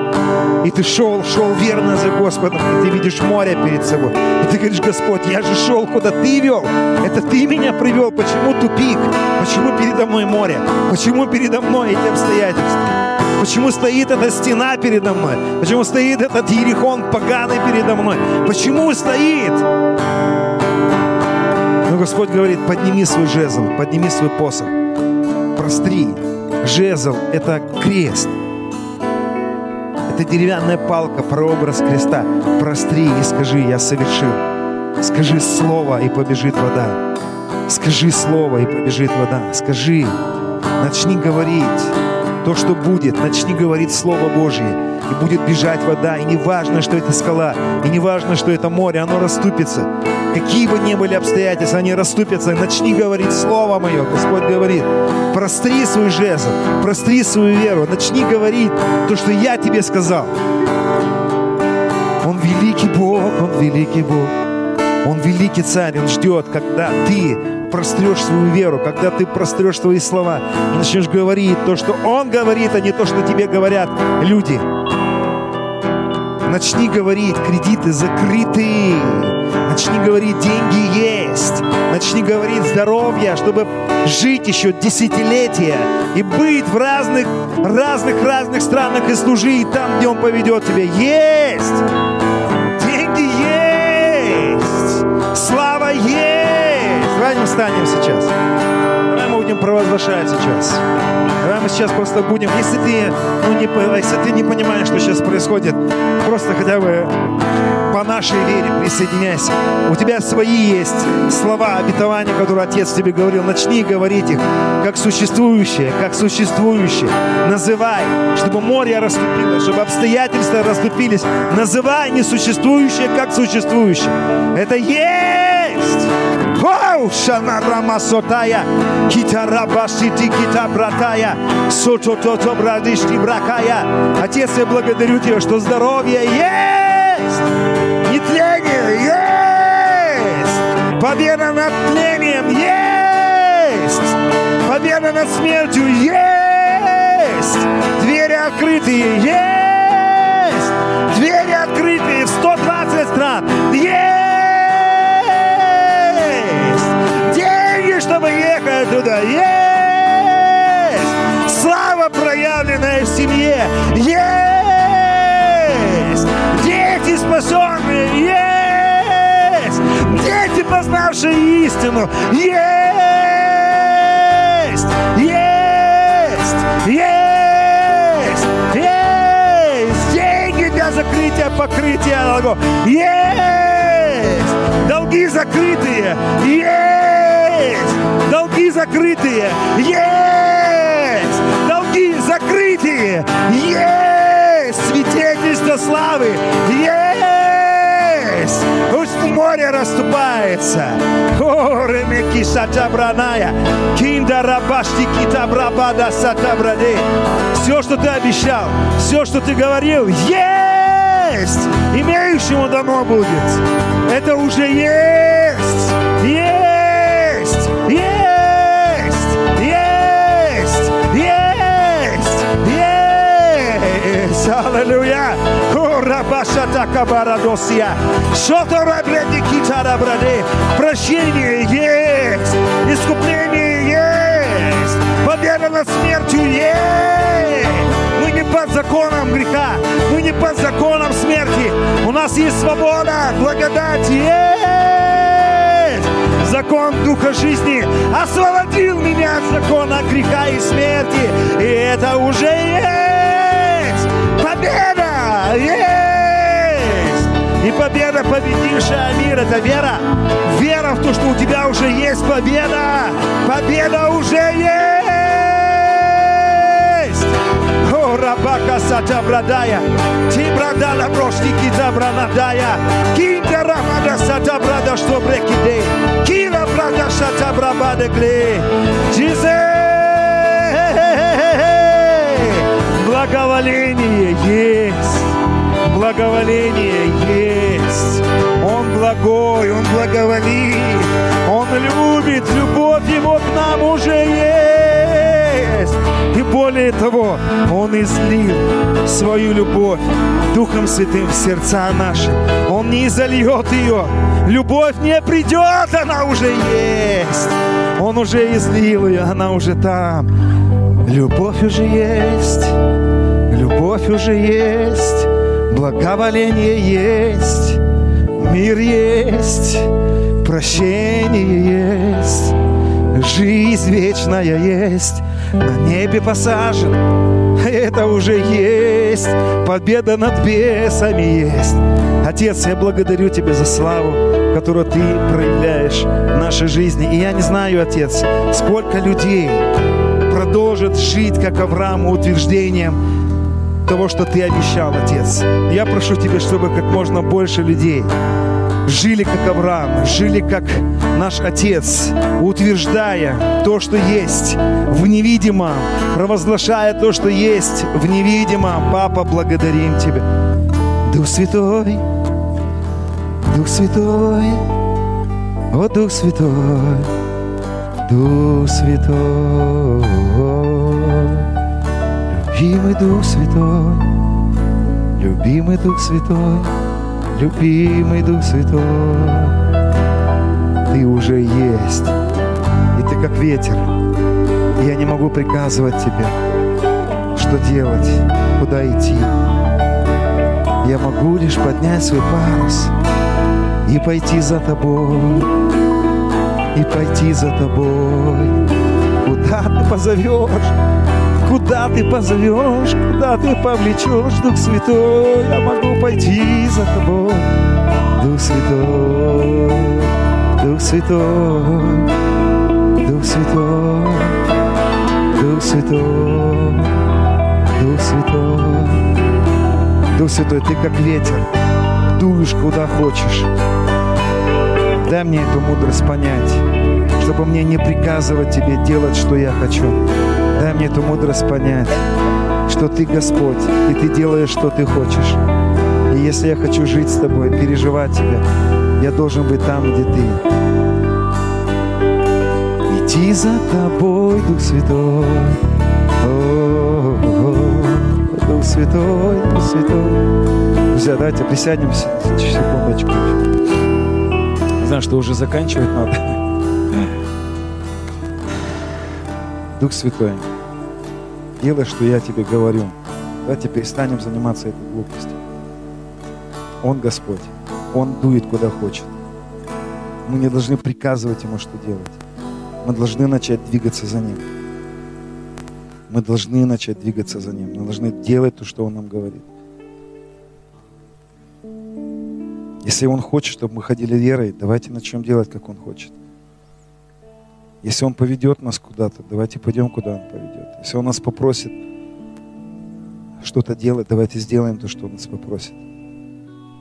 и ты шел, шел верно за Господом, и ты видишь море перед собой. И ты говоришь, Господь, я же шел, куда ты вел. Это ты меня привел. Почему тупик? Почему передо мной море? Почему передо мной эти обстоятельства? Почему стоит эта стена передо мной? Почему стоит этот Ерихон поганый передо мной? Почему стоит? Но Господь говорит, подними свой жезл, подними свой посох, простри. Жезл – это крест. Это деревянная палка, прообраз креста. Простри и скажи, я совершил. Скажи слово, и побежит вода. Скажи слово, и побежит вода. Скажи, начни говорить то, что будет. Начни говорить Слово Божье, и будет бежать вода. И не важно, что это скала, и не важно, что это море, оно расступится. Какие бы ни были обстоятельства, они расступятся. Начни говорить Слово Мое. Господь говорит, простри свой жезл, простри свою веру. Начни говорить то, что я тебе сказал. Он великий Бог, Он великий Бог. Он великий царь, Он ждет, когда ты прострешь свою веру, когда ты прострешь свои слова и начнешь говорить то, что Он говорит, а не то, что тебе говорят люди. Начни говорить, кредиты закрыты. Начни говорить, деньги есть. Начни говорить здоровье, чтобы жить еще десятилетия и быть в разных, разных, разных странах и служить там, где Он поведет тебя. Есть! Деньги есть! Слава есть! Давай мы встанем сейчас. Давай мы будем провозглашать сейчас. Давай мы сейчас просто будем, если ты, ну, не, если ты не понимаешь, что сейчас происходит, просто хотя бы по нашей вере присоединяйся. У тебя свои есть слова обетования, которые Отец тебе говорил. Начни говорить их как существующие, как существующие. Называй, чтобы море расступилось, чтобы обстоятельства расступились. Называй несуществующее как существующее. Это есть! Вау! Шанарама сотая, китарабашити китабратая, сототото брадишти бракая. Отец, я благодарю Тебя, что здоровье есть! Нетление есть! Победа над тлением есть! Победа над смертью есть! Двери открытые есть! Двери открытые в 120 стран есть! Деньги, чтобы ехать туда есть! Слава, проявленная в семье есть! Спасенные есть! Дети, познавшие истину есть! Есть! Есть! Есть! Деньги для закрытия, покрытия долгов. Есть! Долги закрытые. Есть! Долги закрытые. Есть! Долги закрытые. Есть! Свидетельство славы. Есть! Пусть море расступается. О, ремеки сатабраная. Кинда рабашти китабрабада сатабраде. Все, что ты обещал, все, что ты говорил, есть! Имеющему дано будет. Это уже есть! Аллилуйя! Урабашата кабарадосия. Шотора бреди китара браде. Прощение есть! Искупление есть! Победа над смертью есть! Мы не под законом греха, мы не под законом смерти. У нас есть свобода, благодать есть. Закон Духа жизни освободил меня от закона греха и смерти. И это уже есть. Победа есть. И победа, победившая мир, это вера. Вера в то, что у тебя уже есть победа. Победа уже есть. О, рабака сата брадая, ти брадала брошки кита бранадая, кинда рамада сата брада что брекиде, кила брада сата брабада гле, Джизе! Благоволение есть, благоволение есть. Он благой, Он благоволит, Он любит, любовь Его к нам уже есть. И более того, Он излил свою любовь Духом Святым в сердца наши. Он не изольет ее. Любовь не придет, она уже есть. Он уже излил ее, она уже там. Любовь уже есть, любовь уже есть, благоволение есть, мир есть, прощение есть, жизнь вечная есть, на небе посажен, это уже есть, победа над бесами есть. Отец, я благодарю Тебя за славу, которую Ты проявляешь в нашей жизни. И я не знаю, Отец, сколько людей продолжит жить, как Авраам, утверждением того, что Ты обещал, Отец. Я прошу Тебя, чтобы как можно больше людей жили, как Авраам, жили, как наш Отец, утверждая то, что есть в невидимом, провозглашая то, что есть в невидимом. Папа, благодарим Тебя. Дух Святой, Дух Святой, о Дух Святой, Дух Святой, любимый Дух Святой, любимый Дух Святой, любимый Дух Святой, Ты уже есть, и Ты как ветер, я не могу приказывать Тебе, что делать, куда идти. Я могу лишь поднять свой парус и пойти за Тобой, и пойти за тобой. Куда ты позовешь, куда ты позовешь, куда ты повлечешь, Дух Святой, я могу пойти за тобой. Дух Святой, Дух Святой, Дух Святой, Дух Святой, Дух Святой. Дух Святой, Ты как ветер, дуешь куда хочешь. Дай мне эту мудрость понять, чтобы мне не приказывать Тебе делать, что я хочу. Дай мне эту мудрость понять, что Ты Господь, и Ты делаешь, что Ты хочешь. И если я хочу жить с Тобой, переживать Тебя, я должен быть там, где Ты. Идти за Тобой, Дух Святой. Дух Святой, Дух Святой. Друзья, давайте присядем секундочку. Знаю, что уже заканчивать надо. Дух Святой, делай, что я тебе говорю. Давайте перестанем заниматься этой глупостью. Он Господь. Он дует куда хочет. Мы не должны приказывать Ему, что делать. Мы должны начать двигаться за Ним. Мы должны начать двигаться за Ним. Мы должны делать то, что Он нам говорит. Если Он хочет, чтобы мы ходили верой, давайте начнем делать, как Он хочет. Если Он поведет нас куда-то, давайте пойдем, куда Он поведет. Если Он нас попросит что-то делать, давайте сделаем то, что Он нас попросит.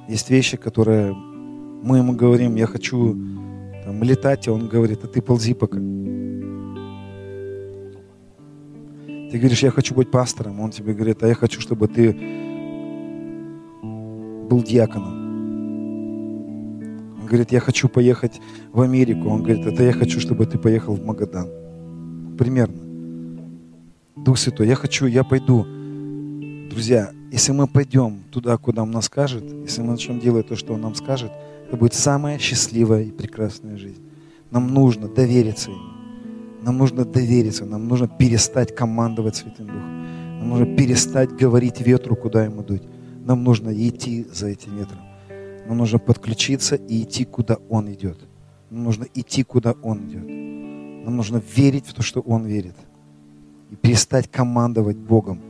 Есть вещи, которые мы ему говорим, я хочу там, летать, а он говорит, а ты ползи пока. Ты говоришь, я хочу быть пастором, он тебе говорит, а я хочу, чтобы ты был диаконом. Он говорит, я хочу поехать в Америку. Он говорит, это я хочу, чтобы ты поехал в Магадан. Примерно. Дух Святой, я хочу, я пойду. Друзья, если мы пойдем туда, куда Он нас скажет, если мы начнем делать то, что Он нам скажет, это будет самая счастливая и прекрасная жизнь. Нам нужно довериться Ему. Нам нужно довериться, нам нужно перестать командовать Святым Духом. Нам нужно перестать говорить ветру, куда ему дуть. Нам нужно идти за этим ветром. Нам нужно подключиться и идти, куда Он идет. Нам нужно идти, куда Он идет. Нам нужно верить в то, что Он верит. И перестать командовать Богом.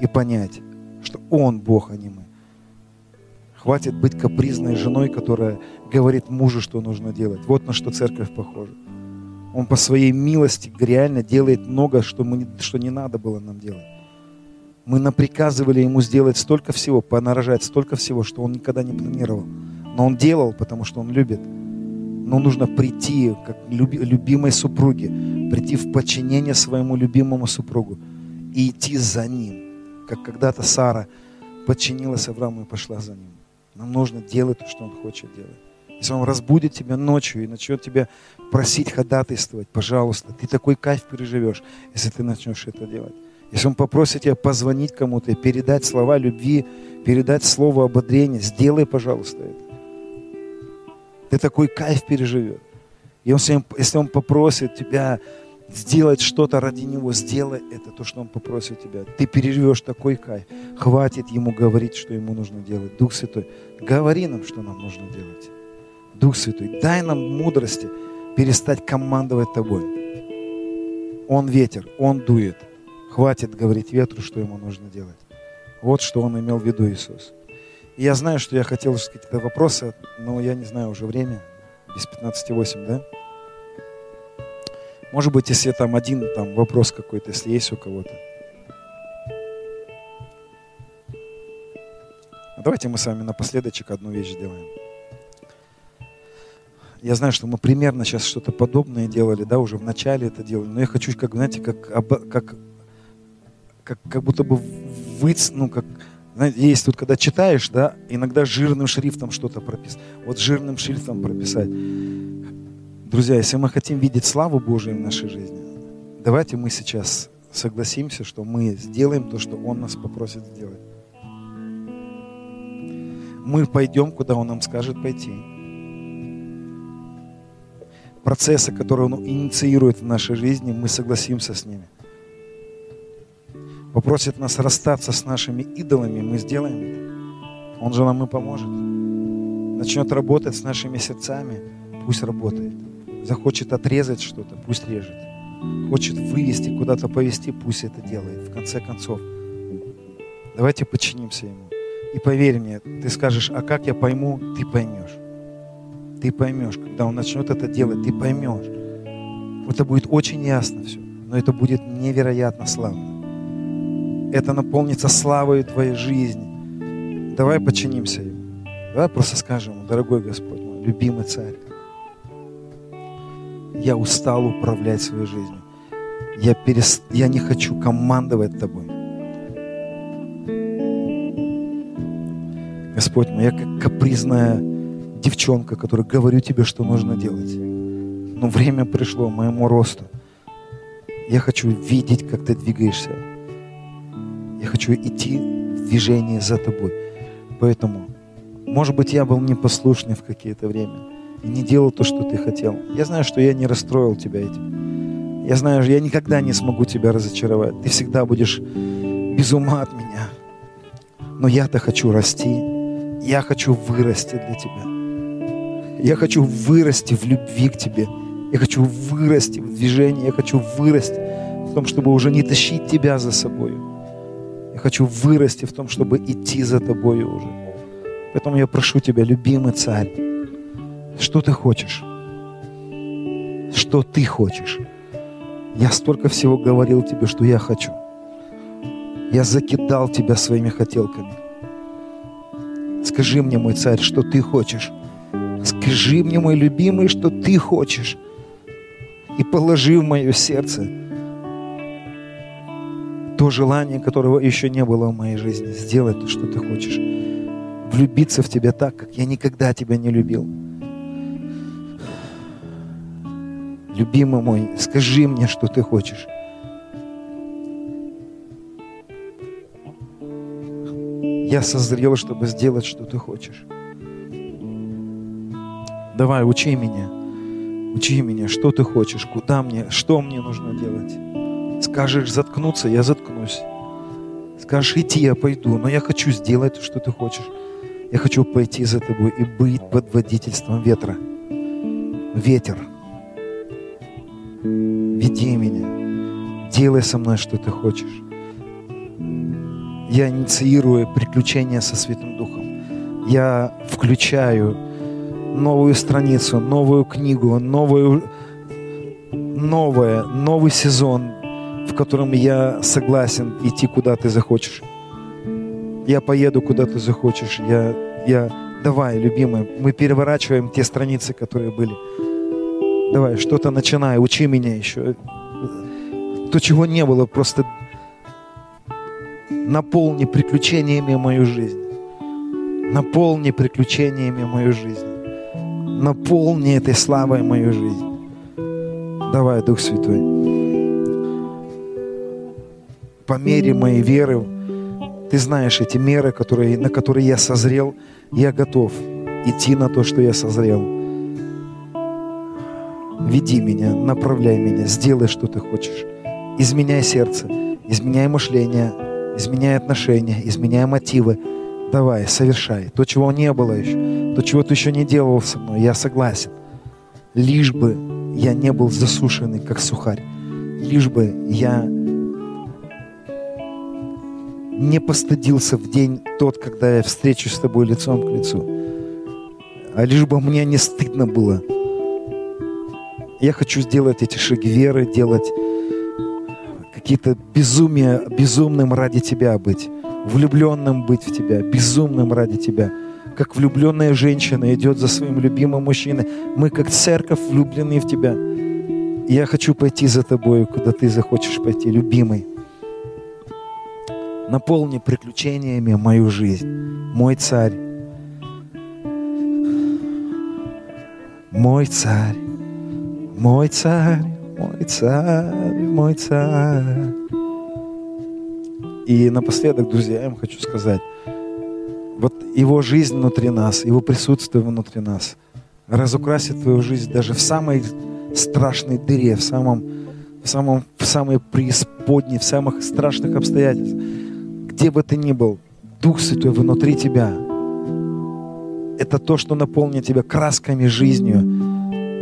И понять, что Он Бог, а не мы. Хватит быть капризной женой, которая говорит мужу, что нужно делать. Вот на что церковь похожа. Он по своей милости реально делает много, что, мы, что не надо было нам делать. Мы наприказывали ему сделать столько всего, понарожать столько всего, что он никогда не планировал. Но он делал, потому что он любит. Но нужно прийти, как люби, любимой супруге, прийти в подчинение своему любимому супругу и идти за ним как когда-то Сара подчинилась Аврааму и пошла за ним. Нам нужно делать то, что он хочет делать. Если он разбудит тебя ночью и начнет тебя просить ходатайствовать, пожалуйста, ты такой кайф переживешь, если ты начнешь это делать. Если он попросит тебя позвонить кому-то и передать слова любви, передать слово ободрения, сделай, пожалуйста, это. Ты такой кайф переживет. И он, если он попросит тебя сделать что-то ради Него, сделай это, то, что Он попросит тебя. Ты переживешь такой кайф. Хватит Ему говорить, что Ему нужно делать. Дух Святой, говори нам, что нам нужно делать. Дух Святой, дай нам мудрости перестать командовать Тобой. Он ветер, Он дует. Хватит говорить ветру, что ему нужно делать. Вот что он имел в виду Иисус. И я знаю, что я хотел сказать какие-то вопросы, но я не знаю уже время. Без 15.8, да? Может быть, если там один там, вопрос какой-то, если есть у кого-то. А давайте мы с вами напоследочек одну вещь сделаем. Я знаю, что мы примерно сейчас что-то подобное делали, да, уже в начале это делали, но я хочу, как, знаете, как, как, как, как будто бы выц, ну, как, знаете, есть тут, когда читаешь, да, иногда жирным шрифтом что-то прописать. Вот жирным шрифтом прописать. Друзья, если мы хотим видеть славу Божию в нашей жизни, давайте мы сейчас согласимся, что мы сделаем то, что Он нас попросит сделать. Мы пойдем, куда Он нам скажет пойти. Процессы, которые Он инициирует в нашей жизни, мы согласимся с ними. Попросит нас расстаться с нашими идолами, мы сделаем это. Он же нам и поможет. Начнет работать с нашими сердцами, пусть работает захочет отрезать что-то, пусть режет. Хочет вывести, куда-то повести, пусть это делает. В конце концов, давайте подчинимся Ему. И поверь мне, ты скажешь, а как я пойму, ты поймешь. Ты поймешь, когда он начнет это делать, ты поймешь. Это будет очень ясно все, но это будет невероятно славно. Это наполнится славой твоей жизни. Давай подчинимся ему. Давай просто скажем, дорогой Господь мой, любимый царь, я устал управлять своей жизнью. Я, перест... я не хочу командовать тобой. Господь мой, я как капризная девчонка, которая говорю тебе, что нужно делать. Но время пришло моему росту. Я хочу видеть, как ты двигаешься. Я хочу идти в движение за тобой. Поэтому, может быть, я был непослушный в какие-то время и не делал то, что ты хотел. Я знаю, что я не расстроил тебя этим. Я знаю, что я никогда не смогу тебя разочаровать. Ты всегда будешь без ума от меня. Но я-то хочу расти. Я хочу вырасти для тебя. Я хочу вырасти в любви к тебе. Я хочу вырасти в движении. Я хочу вырасти в том, чтобы уже не тащить тебя за собой. Хочу вырасти в том, чтобы идти за тобой уже. Поэтому я прошу тебя, любимый царь, что ты хочешь? Что ты хочешь? Я столько всего говорил тебе, что я хочу. Я закидал тебя своими хотелками. Скажи мне, мой царь, что ты хочешь. Скажи мне, мой любимый, что ты хочешь. И положи в мое сердце то желание, которого еще не было в моей жизни. Сделать то, что ты хочешь. Влюбиться в тебя так, как я никогда тебя не любил. Любимый мой, скажи мне, что ты хочешь. Я созрел, чтобы сделать, что ты хочешь. Давай, учи меня. Учи меня, что ты хочешь, куда мне, что мне нужно делать. Скажешь заткнуться, я заткнусь. Скажешь идти, я пойду, но я хочу сделать, что ты хочешь. Я хочу пойти за тобой и быть под водительством ветра. Ветер. Веди меня. Делай со мной, что ты хочешь. Я инициирую приключения со Святым Духом. Я включаю новую страницу, новую книгу, новую, новое, новый сезон, в котором я согласен идти, куда ты захочешь. Я поеду, куда ты захочешь. Я, я, давай, любимый, мы переворачиваем те страницы, которые были. Давай, что-то начинай, учи меня еще. То, чего не было, просто наполни приключениями мою жизнь. Наполни приключениями мою жизнь. Наполни этой славой мою жизнь. Давай, Дух Святой. По мере моей веры, ты знаешь эти меры, которые, на которые я созрел, я готов идти на то, что я созрел. Веди меня, направляй меня, сделай, что ты хочешь. Изменяй сердце, изменяй мышление, изменяй отношения, изменяй мотивы. Давай, совершай. То, чего не было еще, то, чего ты еще не делал со мной, я согласен. Лишь бы я не был засушенный, как сухарь. Лишь бы я не постыдился в день тот, когда я встречусь с тобой лицом к лицу. А лишь бы мне не стыдно было. Я хочу сделать эти шаги веры, делать какие-то безумия, безумным ради Тебя быть, влюбленным быть в Тебя, безумным ради Тебя. Как влюбленная женщина идет за своим любимым мужчиной. Мы как церковь влюблены в Тебя. Я хочу пойти за Тобой, куда Ты захочешь пойти, любимый. Наполни приключениями мою жизнь, мой царь. Мой царь, мой царь, мой царь, мой царь. И напоследок, друзья, я вам хочу сказать, вот Его жизнь внутри нас, Его присутствие внутри нас разукрасит твою жизнь даже в самой страшной дыре, в самом, в самом, в самой преисподней, в самых страшных обстоятельствах. Где бы ты ни был, Дух Святой внутри тебя. Это то, что наполнит тебя красками жизнью,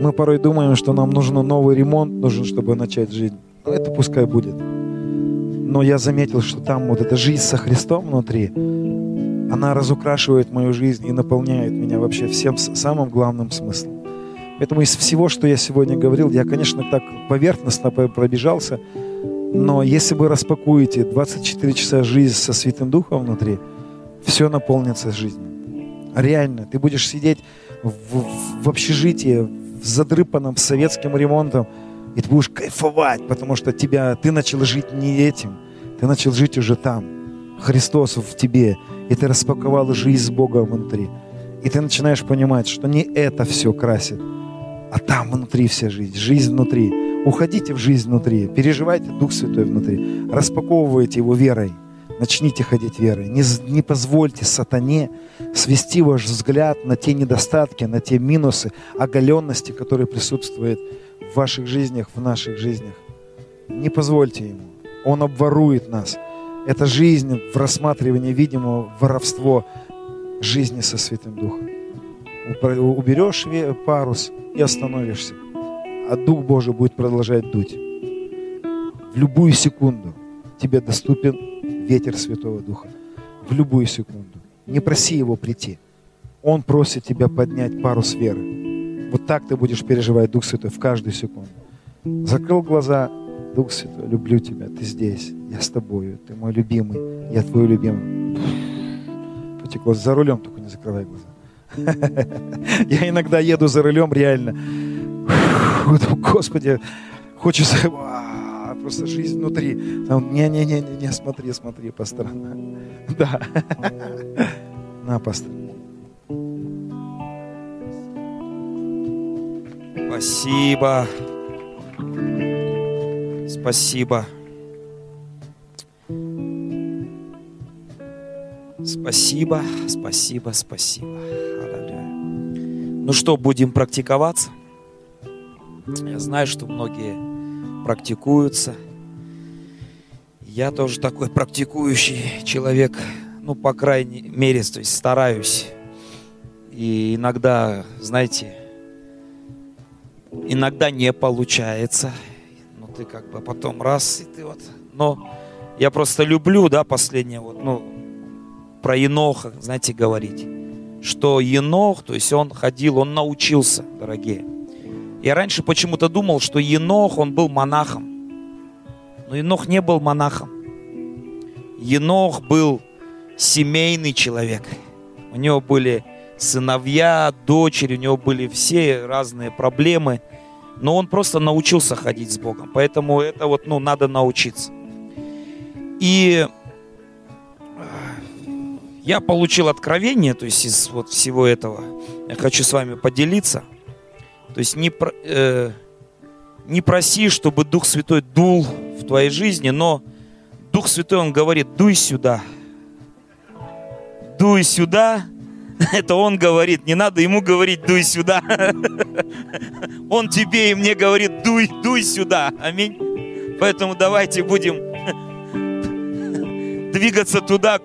мы порой думаем, что нам нужен новый ремонт, нужен, чтобы начать жизнь. Но это пускай будет. Но я заметил, что там вот эта жизнь со Христом внутри, она разукрашивает мою жизнь и наполняет меня вообще всем самым главным смыслом. Поэтому из всего, что я сегодня говорил, я, конечно, так поверхностно пробежался, но если вы распакуете 24 часа жизни со Святым Духом внутри, все наполнится жизнью. Реально, ты будешь сидеть в, в, общежитии, в задрыпанном советским ремонтом, и ты будешь кайфовать, потому что тебя, ты начал жить не этим, ты начал жить уже там. Христос в тебе, и ты распаковал жизнь с Богом внутри. И ты начинаешь понимать, что не это все красит, а там внутри вся жизнь, жизнь внутри. Уходите в жизнь внутри, переживайте Дух Святой внутри, распаковывайте его верой. Начните ходить верой. Не, не позвольте сатане свести ваш взгляд на те недостатки, на те минусы, оголенности, которые присутствуют в ваших жизнях, в наших жизнях. Не позвольте ему. Он обворует нас. Это жизнь в рассматривании видимого воровство жизни со Святым Духом. Уберешь парус и остановишься. А Дух Божий будет продолжать дуть. В любую секунду тебе доступен ветер Святого Духа. В любую секунду. Не проси Его прийти. Он просит тебя поднять парус веры. Вот так ты будешь переживать Дух Святой в каждую секунду. Закрыл глаза, Дух Святой, люблю тебя, ты здесь, я с тобою, ты мой любимый, я твой любимый. Потекло, за рулем только не закрывай глаза. Я иногда еду за рулем реально. Господи, хочется просто жизнь внутри. Не-не-не-не, смотри, смотри по сторонам. Да. На, пастор. Спасибо. Спасибо. Спасибо, спасибо, спасибо. Ну что, будем практиковаться? Я знаю, что многие практикуются. Я тоже такой практикующий человек, ну, по крайней мере, то есть стараюсь. И иногда, знаете, иногда не получается. Ну, ты как бы потом раз, и ты вот... Но я просто люблю, да, последнее вот, ну, про Еноха, знаете, говорить. Что Енох, то есть он ходил, он научился, дорогие. Я раньше почему-то думал, что Енох, он был монахом. Но Енох не был монахом. Енох был семейный человек. У него были сыновья, дочери, у него были все разные проблемы. Но он просто научился ходить с Богом. Поэтому это вот, ну, надо научиться. И э, я получил откровение, то есть из вот всего этого. Я хочу с вами поделиться. То есть не, э, не проси, чтобы Дух Святой дул в твоей жизни, но Дух Святой, Он говорит, дуй сюда. Дуй сюда. Это Он говорит, не надо Ему говорить, дуй сюда. Он тебе и мне говорит, дуй, дуй сюда. Аминь. Поэтому давайте будем двигаться туда,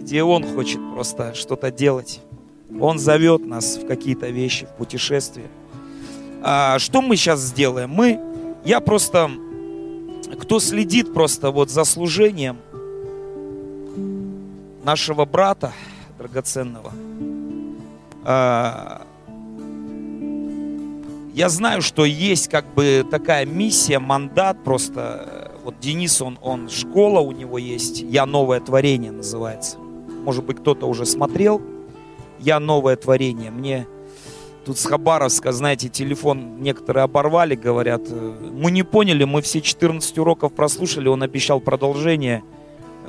где Он хочет просто что-то делать. Он зовет нас в какие-то вещи, в путешествия. А что мы сейчас сделаем? Мы, я просто, кто следит просто вот за служением нашего брата драгоценного, а, я знаю, что есть как бы такая миссия, мандат просто. Вот Денис, он, он школа у него есть, «Я новое творение» называется. Может быть, кто-то уже смотрел – я новое творение. Мне тут с Хабаровска, знаете, телефон некоторые оборвали, говорят, мы не поняли, мы все 14 уроков прослушали, он обещал продолжение.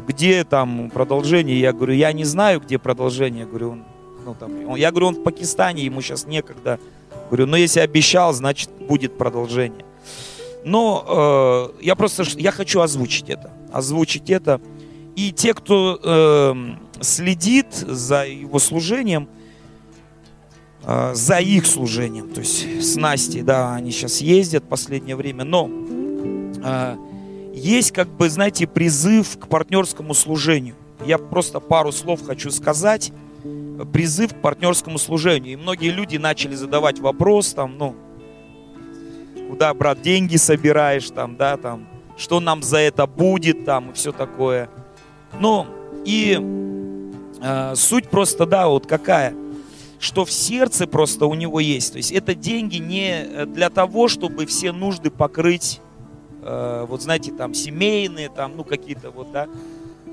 Где там продолжение? Я говорю, я не знаю, где продолжение. Говорю, он, ну, там, я говорю, он в Пакистане, ему сейчас некогда. Говорю, ну если обещал, значит будет продолжение. Но э, я просто, я хочу озвучить это, озвучить это. И те, кто э, следит за его служением, э, за их служением. То есть с Настей, да, они сейчас ездят в последнее время, но э, есть, как бы, знаете, призыв к партнерскому служению. Я просто пару слов хочу сказать. Призыв к партнерскому служению. И многие люди начали задавать вопрос, там, ну, куда, брат, деньги собираешь, там, да, там, что нам за это будет, там, и все такое. Но И э, суть просто, да, вот какая, что в сердце просто у него есть. То есть это деньги не для того, чтобы все нужды покрыть, э, вот знаете, там семейные, там, ну какие-то вот, да.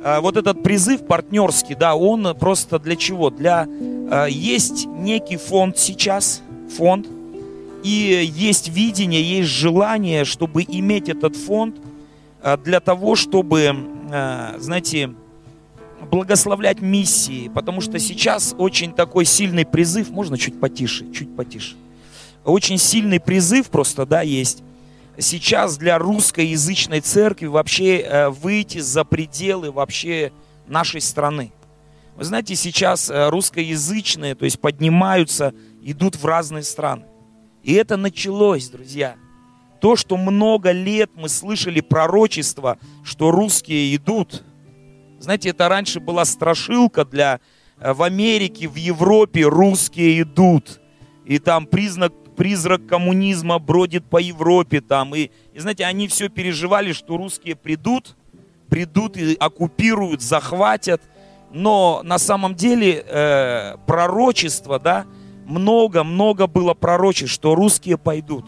Э, вот этот призыв партнерский, да, он просто для чего? Для, э, есть некий фонд сейчас, фонд, и есть видение, есть желание, чтобы иметь этот фонд э, для того, чтобы, э, знаете, благословлять миссии, потому что сейчас очень такой сильный призыв, можно чуть потише, чуть потише, очень сильный призыв просто, да, есть сейчас для русскоязычной церкви вообще э, выйти за пределы вообще нашей страны. Вы знаете, сейчас русскоязычные, то есть поднимаются, идут в разные страны. И это началось, друзья. То, что много лет мы слышали пророчество, что русские идут. Знаете, это раньше была страшилка для э, в Америке, в Европе русские идут. И там признак, призрак коммунизма бродит по Европе там. И, и знаете, они все переживали, что русские придут, придут и оккупируют, захватят. Но на самом деле э, пророчество, да, много-много было пророчеств, что русские пойдут.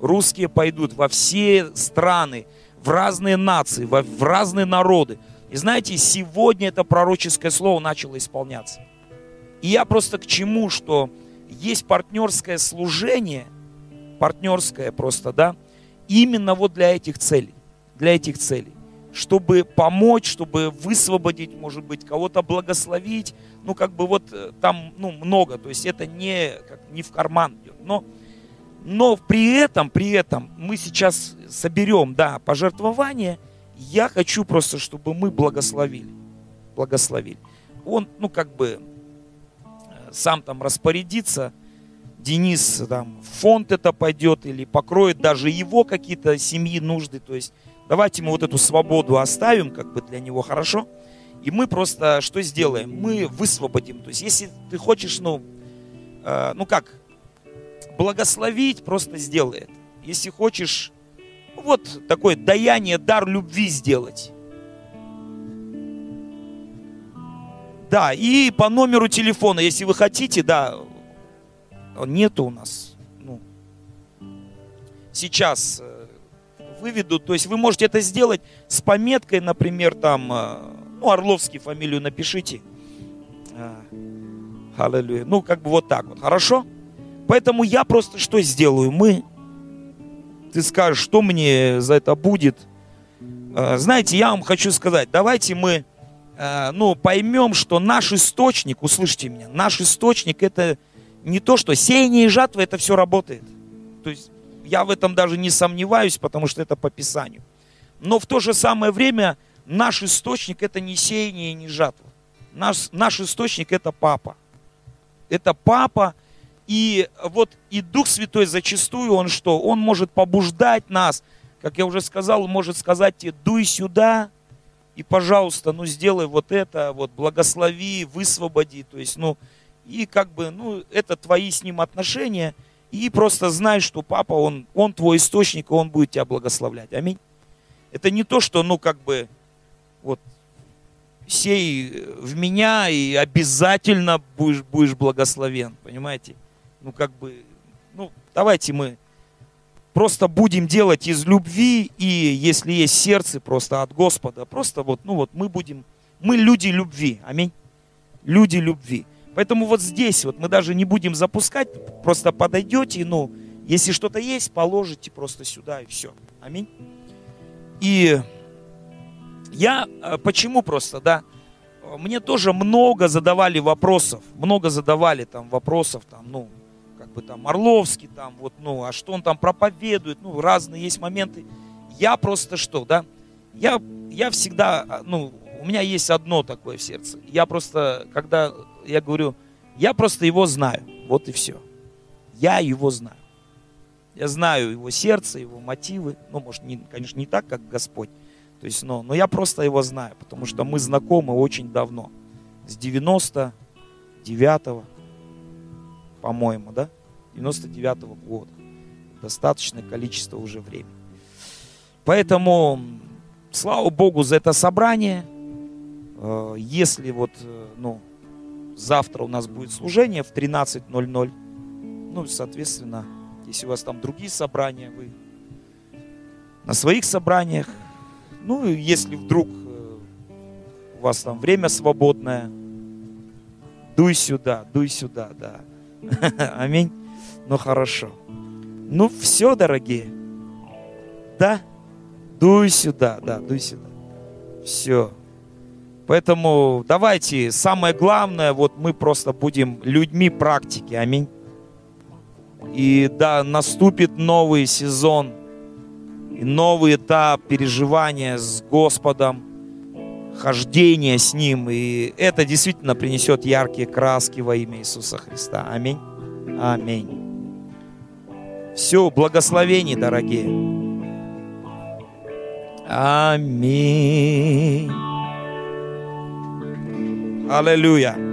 Русские пойдут во все страны, в разные нации, в, в разные народы. И знаете, сегодня это пророческое слово начало исполняться. И я просто к чему, что есть партнерское служение, партнерское просто, да, именно вот для этих целей, для этих целей чтобы помочь, чтобы высвободить, может быть, кого-то благословить. Ну, как бы вот э, там ну, много, то есть это не, как, не в карман идет. Но, но при этом, при этом мы сейчас соберем, да, пожертвование. Я хочу просто, чтобы мы благословили. Благословили. Он, ну, как бы э, сам там распорядится, Денис там в фонд это пойдет или покроет даже его какие-то семьи нужды, то есть Давайте мы вот эту свободу оставим как бы для него, хорошо? И мы просто что сделаем? Мы высвободим. То есть если ты хочешь, ну, э, ну как, благословить, просто сделай это. Если хочешь, вот такое даяние, дар любви сделать. Да, и по номеру телефона, если вы хотите, да, нету у нас. Ну, сейчас э, выведу. То есть вы можете это сделать с пометкой, например, там, э, ну, Орловский фамилию напишите. А, аллилуйя. Ну, как бы вот так вот, хорошо? Поэтому я просто что сделаю? Мы, ты скажешь, что мне за это будет? А, знаете, я вам хочу сказать, давайте мы, э, ну, поймем, что наш источник, услышьте меня, наш источник это не то, что сеяние и жатва, это все работает. То есть я в этом даже не сомневаюсь, потому что это по Писанию. Но в то же самое время наш источник это не сеяние и не жатва. Наш, наш источник это папа. Это папа. И вот и Дух Святой зачастую, он что? Он может побуждать нас, как я уже сказал, может сказать тебе, дуй сюда, и, пожалуйста, ну, сделай вот это, вот, благослови, высвободи, то есть, ну, и как бы, ну, это твои с ним отношения – и просто знай, что папа, он, он твой источник, и он будет тебя благословлять. Аминь. Это не то, что, ну, как бы, вот, сей в меня, и обязательно будешь, будешь благословен, понимаете? Ну, как бы, ну, давайте мы просто будем делать из любви, и если есть сердце просто от Господа, просто вот, ну вот, мы будем, мы люди любви, аминь. Люди любви. Поэтому вот здесь вот мы даже не будем запускать, просто подойдете, ну, если что-то есть, положите просто сюда и все. Аминь. И я э, почему просто, да, мне тоже много задавали вопросов, много задавали там вопросов, там, ну, как бы там Орловский, там, вот, ну, а что он там проповедует, ну, разные есть моменты. Я просто что, да, я, я всегда, а, ну, у меня есть одно такое в сердце. Я просто, когда я говорю, я просто его знаю. Вот и все. Я его знаю. Я знаю его сердце, его мотивы. Ну, может, не, конечно, не так, как Господь. То есть, но, но я просто его знаю, потому что мы знакомы очень давно. С 99-го, по-моему, да? 99-го года. Достаточное количество уже времени. Поэтому, слава Богу за это собрание – Э, Если вот, э, ну, завтра у нас будет служение в 13.00, ну, соответственно, если у вас там другие собрания, вы на своих собраниях, ну, если вдруг э, у вас там время свободное, дуй сюда, дуй сюда, да. Аминь. Ну, хорошо. Ну, все, дорогие. Да? Дуй сюда, да, дуй сюда. Все. Поэтому давайте, самое главное, вот мы просто будем людьми практики, аминь. И да, наступит новый сезон, новый этап переживания с Господом, хождения с Ним. И это действительно принесет яркие краски во имя Иисуса Христа. Аминь. Аминь. Все, благословений, дорогие. Аминь. Аллилуйя.